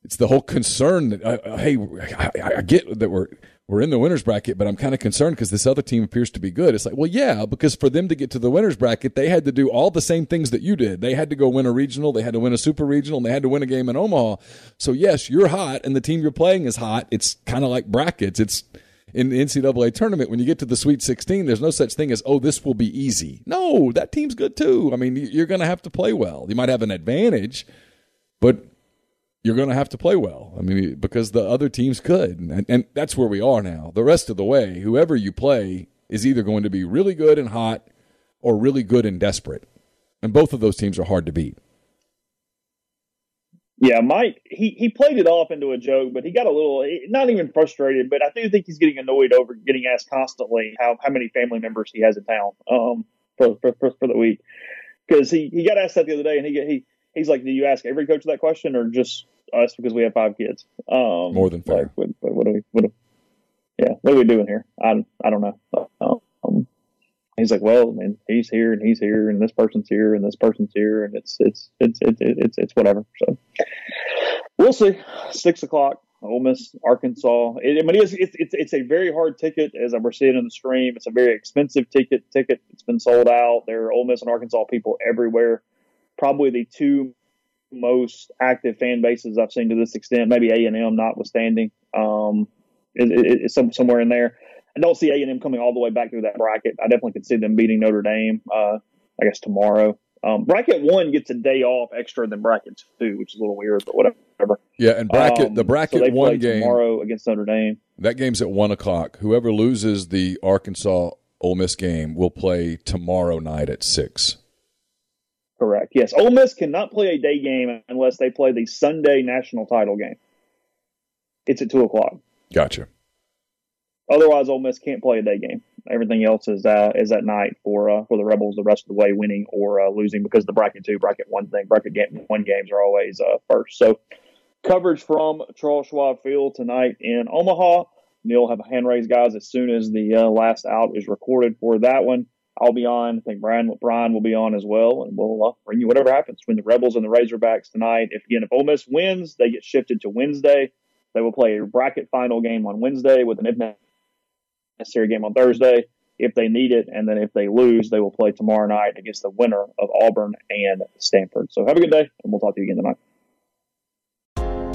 It's the whole concern that uh, hey, I, I, get that we're we're in the winners bracket, but I'm kind of concerned because this other team appears to be good. It's like, well, yeah, because for them to get to the winners bracket, they had to do all the same things that you did. They had to go win a regional, they had to win a super regional, and they had to win a game in Omaha. So yes, you're hot, and the team you're playing is hot. It's kind of like brackets. It's in the NCAA tournament, when you get to the Sweet 16, there's no such thing as, oh, this will be easy. No, that team's good too. I mean, you're going to have to play well. You might have an advantage, but you're going to have to play well. I mean, because the other teams could. And, and that's where we are now. The rest of the way, whoever you play is either going to be really good and hot or really good and desperate. And both of those teams are hard to beat. Yeah, Mike, he, he played it off into a joke, but he got a little, not even frustrated, but I do think he's getting annoyed over getting asked constantly how, how many family members he has in town um, for, for, for, for the week. Because he, he got asked that the other day, and he, he he's like, do you ask every coach that question or just us because we have five kids? Um, More than five. Like, what, what, do we, what do, yeah, what are we doing here? I, I don't know. Um, he's like, well, and he's here and he's here and this person's here and this person's here and it's it's it's it's it's, it's whatever. So we'll see. Six o'clock. Ole Miss, Arkansas. It, I mean, it's, it's it's it's a very hard ticket, as we're seeing in the stream. It's a very expensive ticket. Ticket. It's been sold out. There are Ole Miss and Arkansas people everywhere. Probably the two most active fan bases I've seen to this extent. Maybe A and M, notwithstanding, um, is, is, is somewhere in there. I don't see A and M coming all the way back through that bracket. I definitely could see them beating Notre Dame. Uh, I guess tomorrow. Um, bracket one gets a day off extra than bracket two, which is a little weird, but whatever. Yeah, and bracket um, the bracket so one game tomorrow against Notre Dame. That game's at one o'clock. Whoever loses the Arkansas Ole Miss game will play tomorrow night at six. Correct. Yes, Ole Miss cannot play a day game unless they play the Sunday national title game. It's at two o'clock. Gotcha. Otherwise, Ole Miss can't play a day game. Everything else is uh, is at night for uh, for the Rebels the rest of the way, winning or uh, losing because the bracket two, bracket one thing, bracket game, one games are always uh, first. So coverage from Charles Schwab Field tonight in Omaha. Neal have a hand raised guys as soon as the uh, last out is recorded for that one. I'll be on. I think Brian Brian will be on as well, and we'll uh, bring you whatever happens between the Rebels and the Razorbacks tonight. If again, if Ole Miss wins, they get shifted to Wednesday. They will play a bracket final game on Wednesday with an if necessary game on Thursday if they need it. And then if they lose, they will play tomorrow night against the winner of Auburn and Stanford. So have a good day, and we'll talk to you again tonight.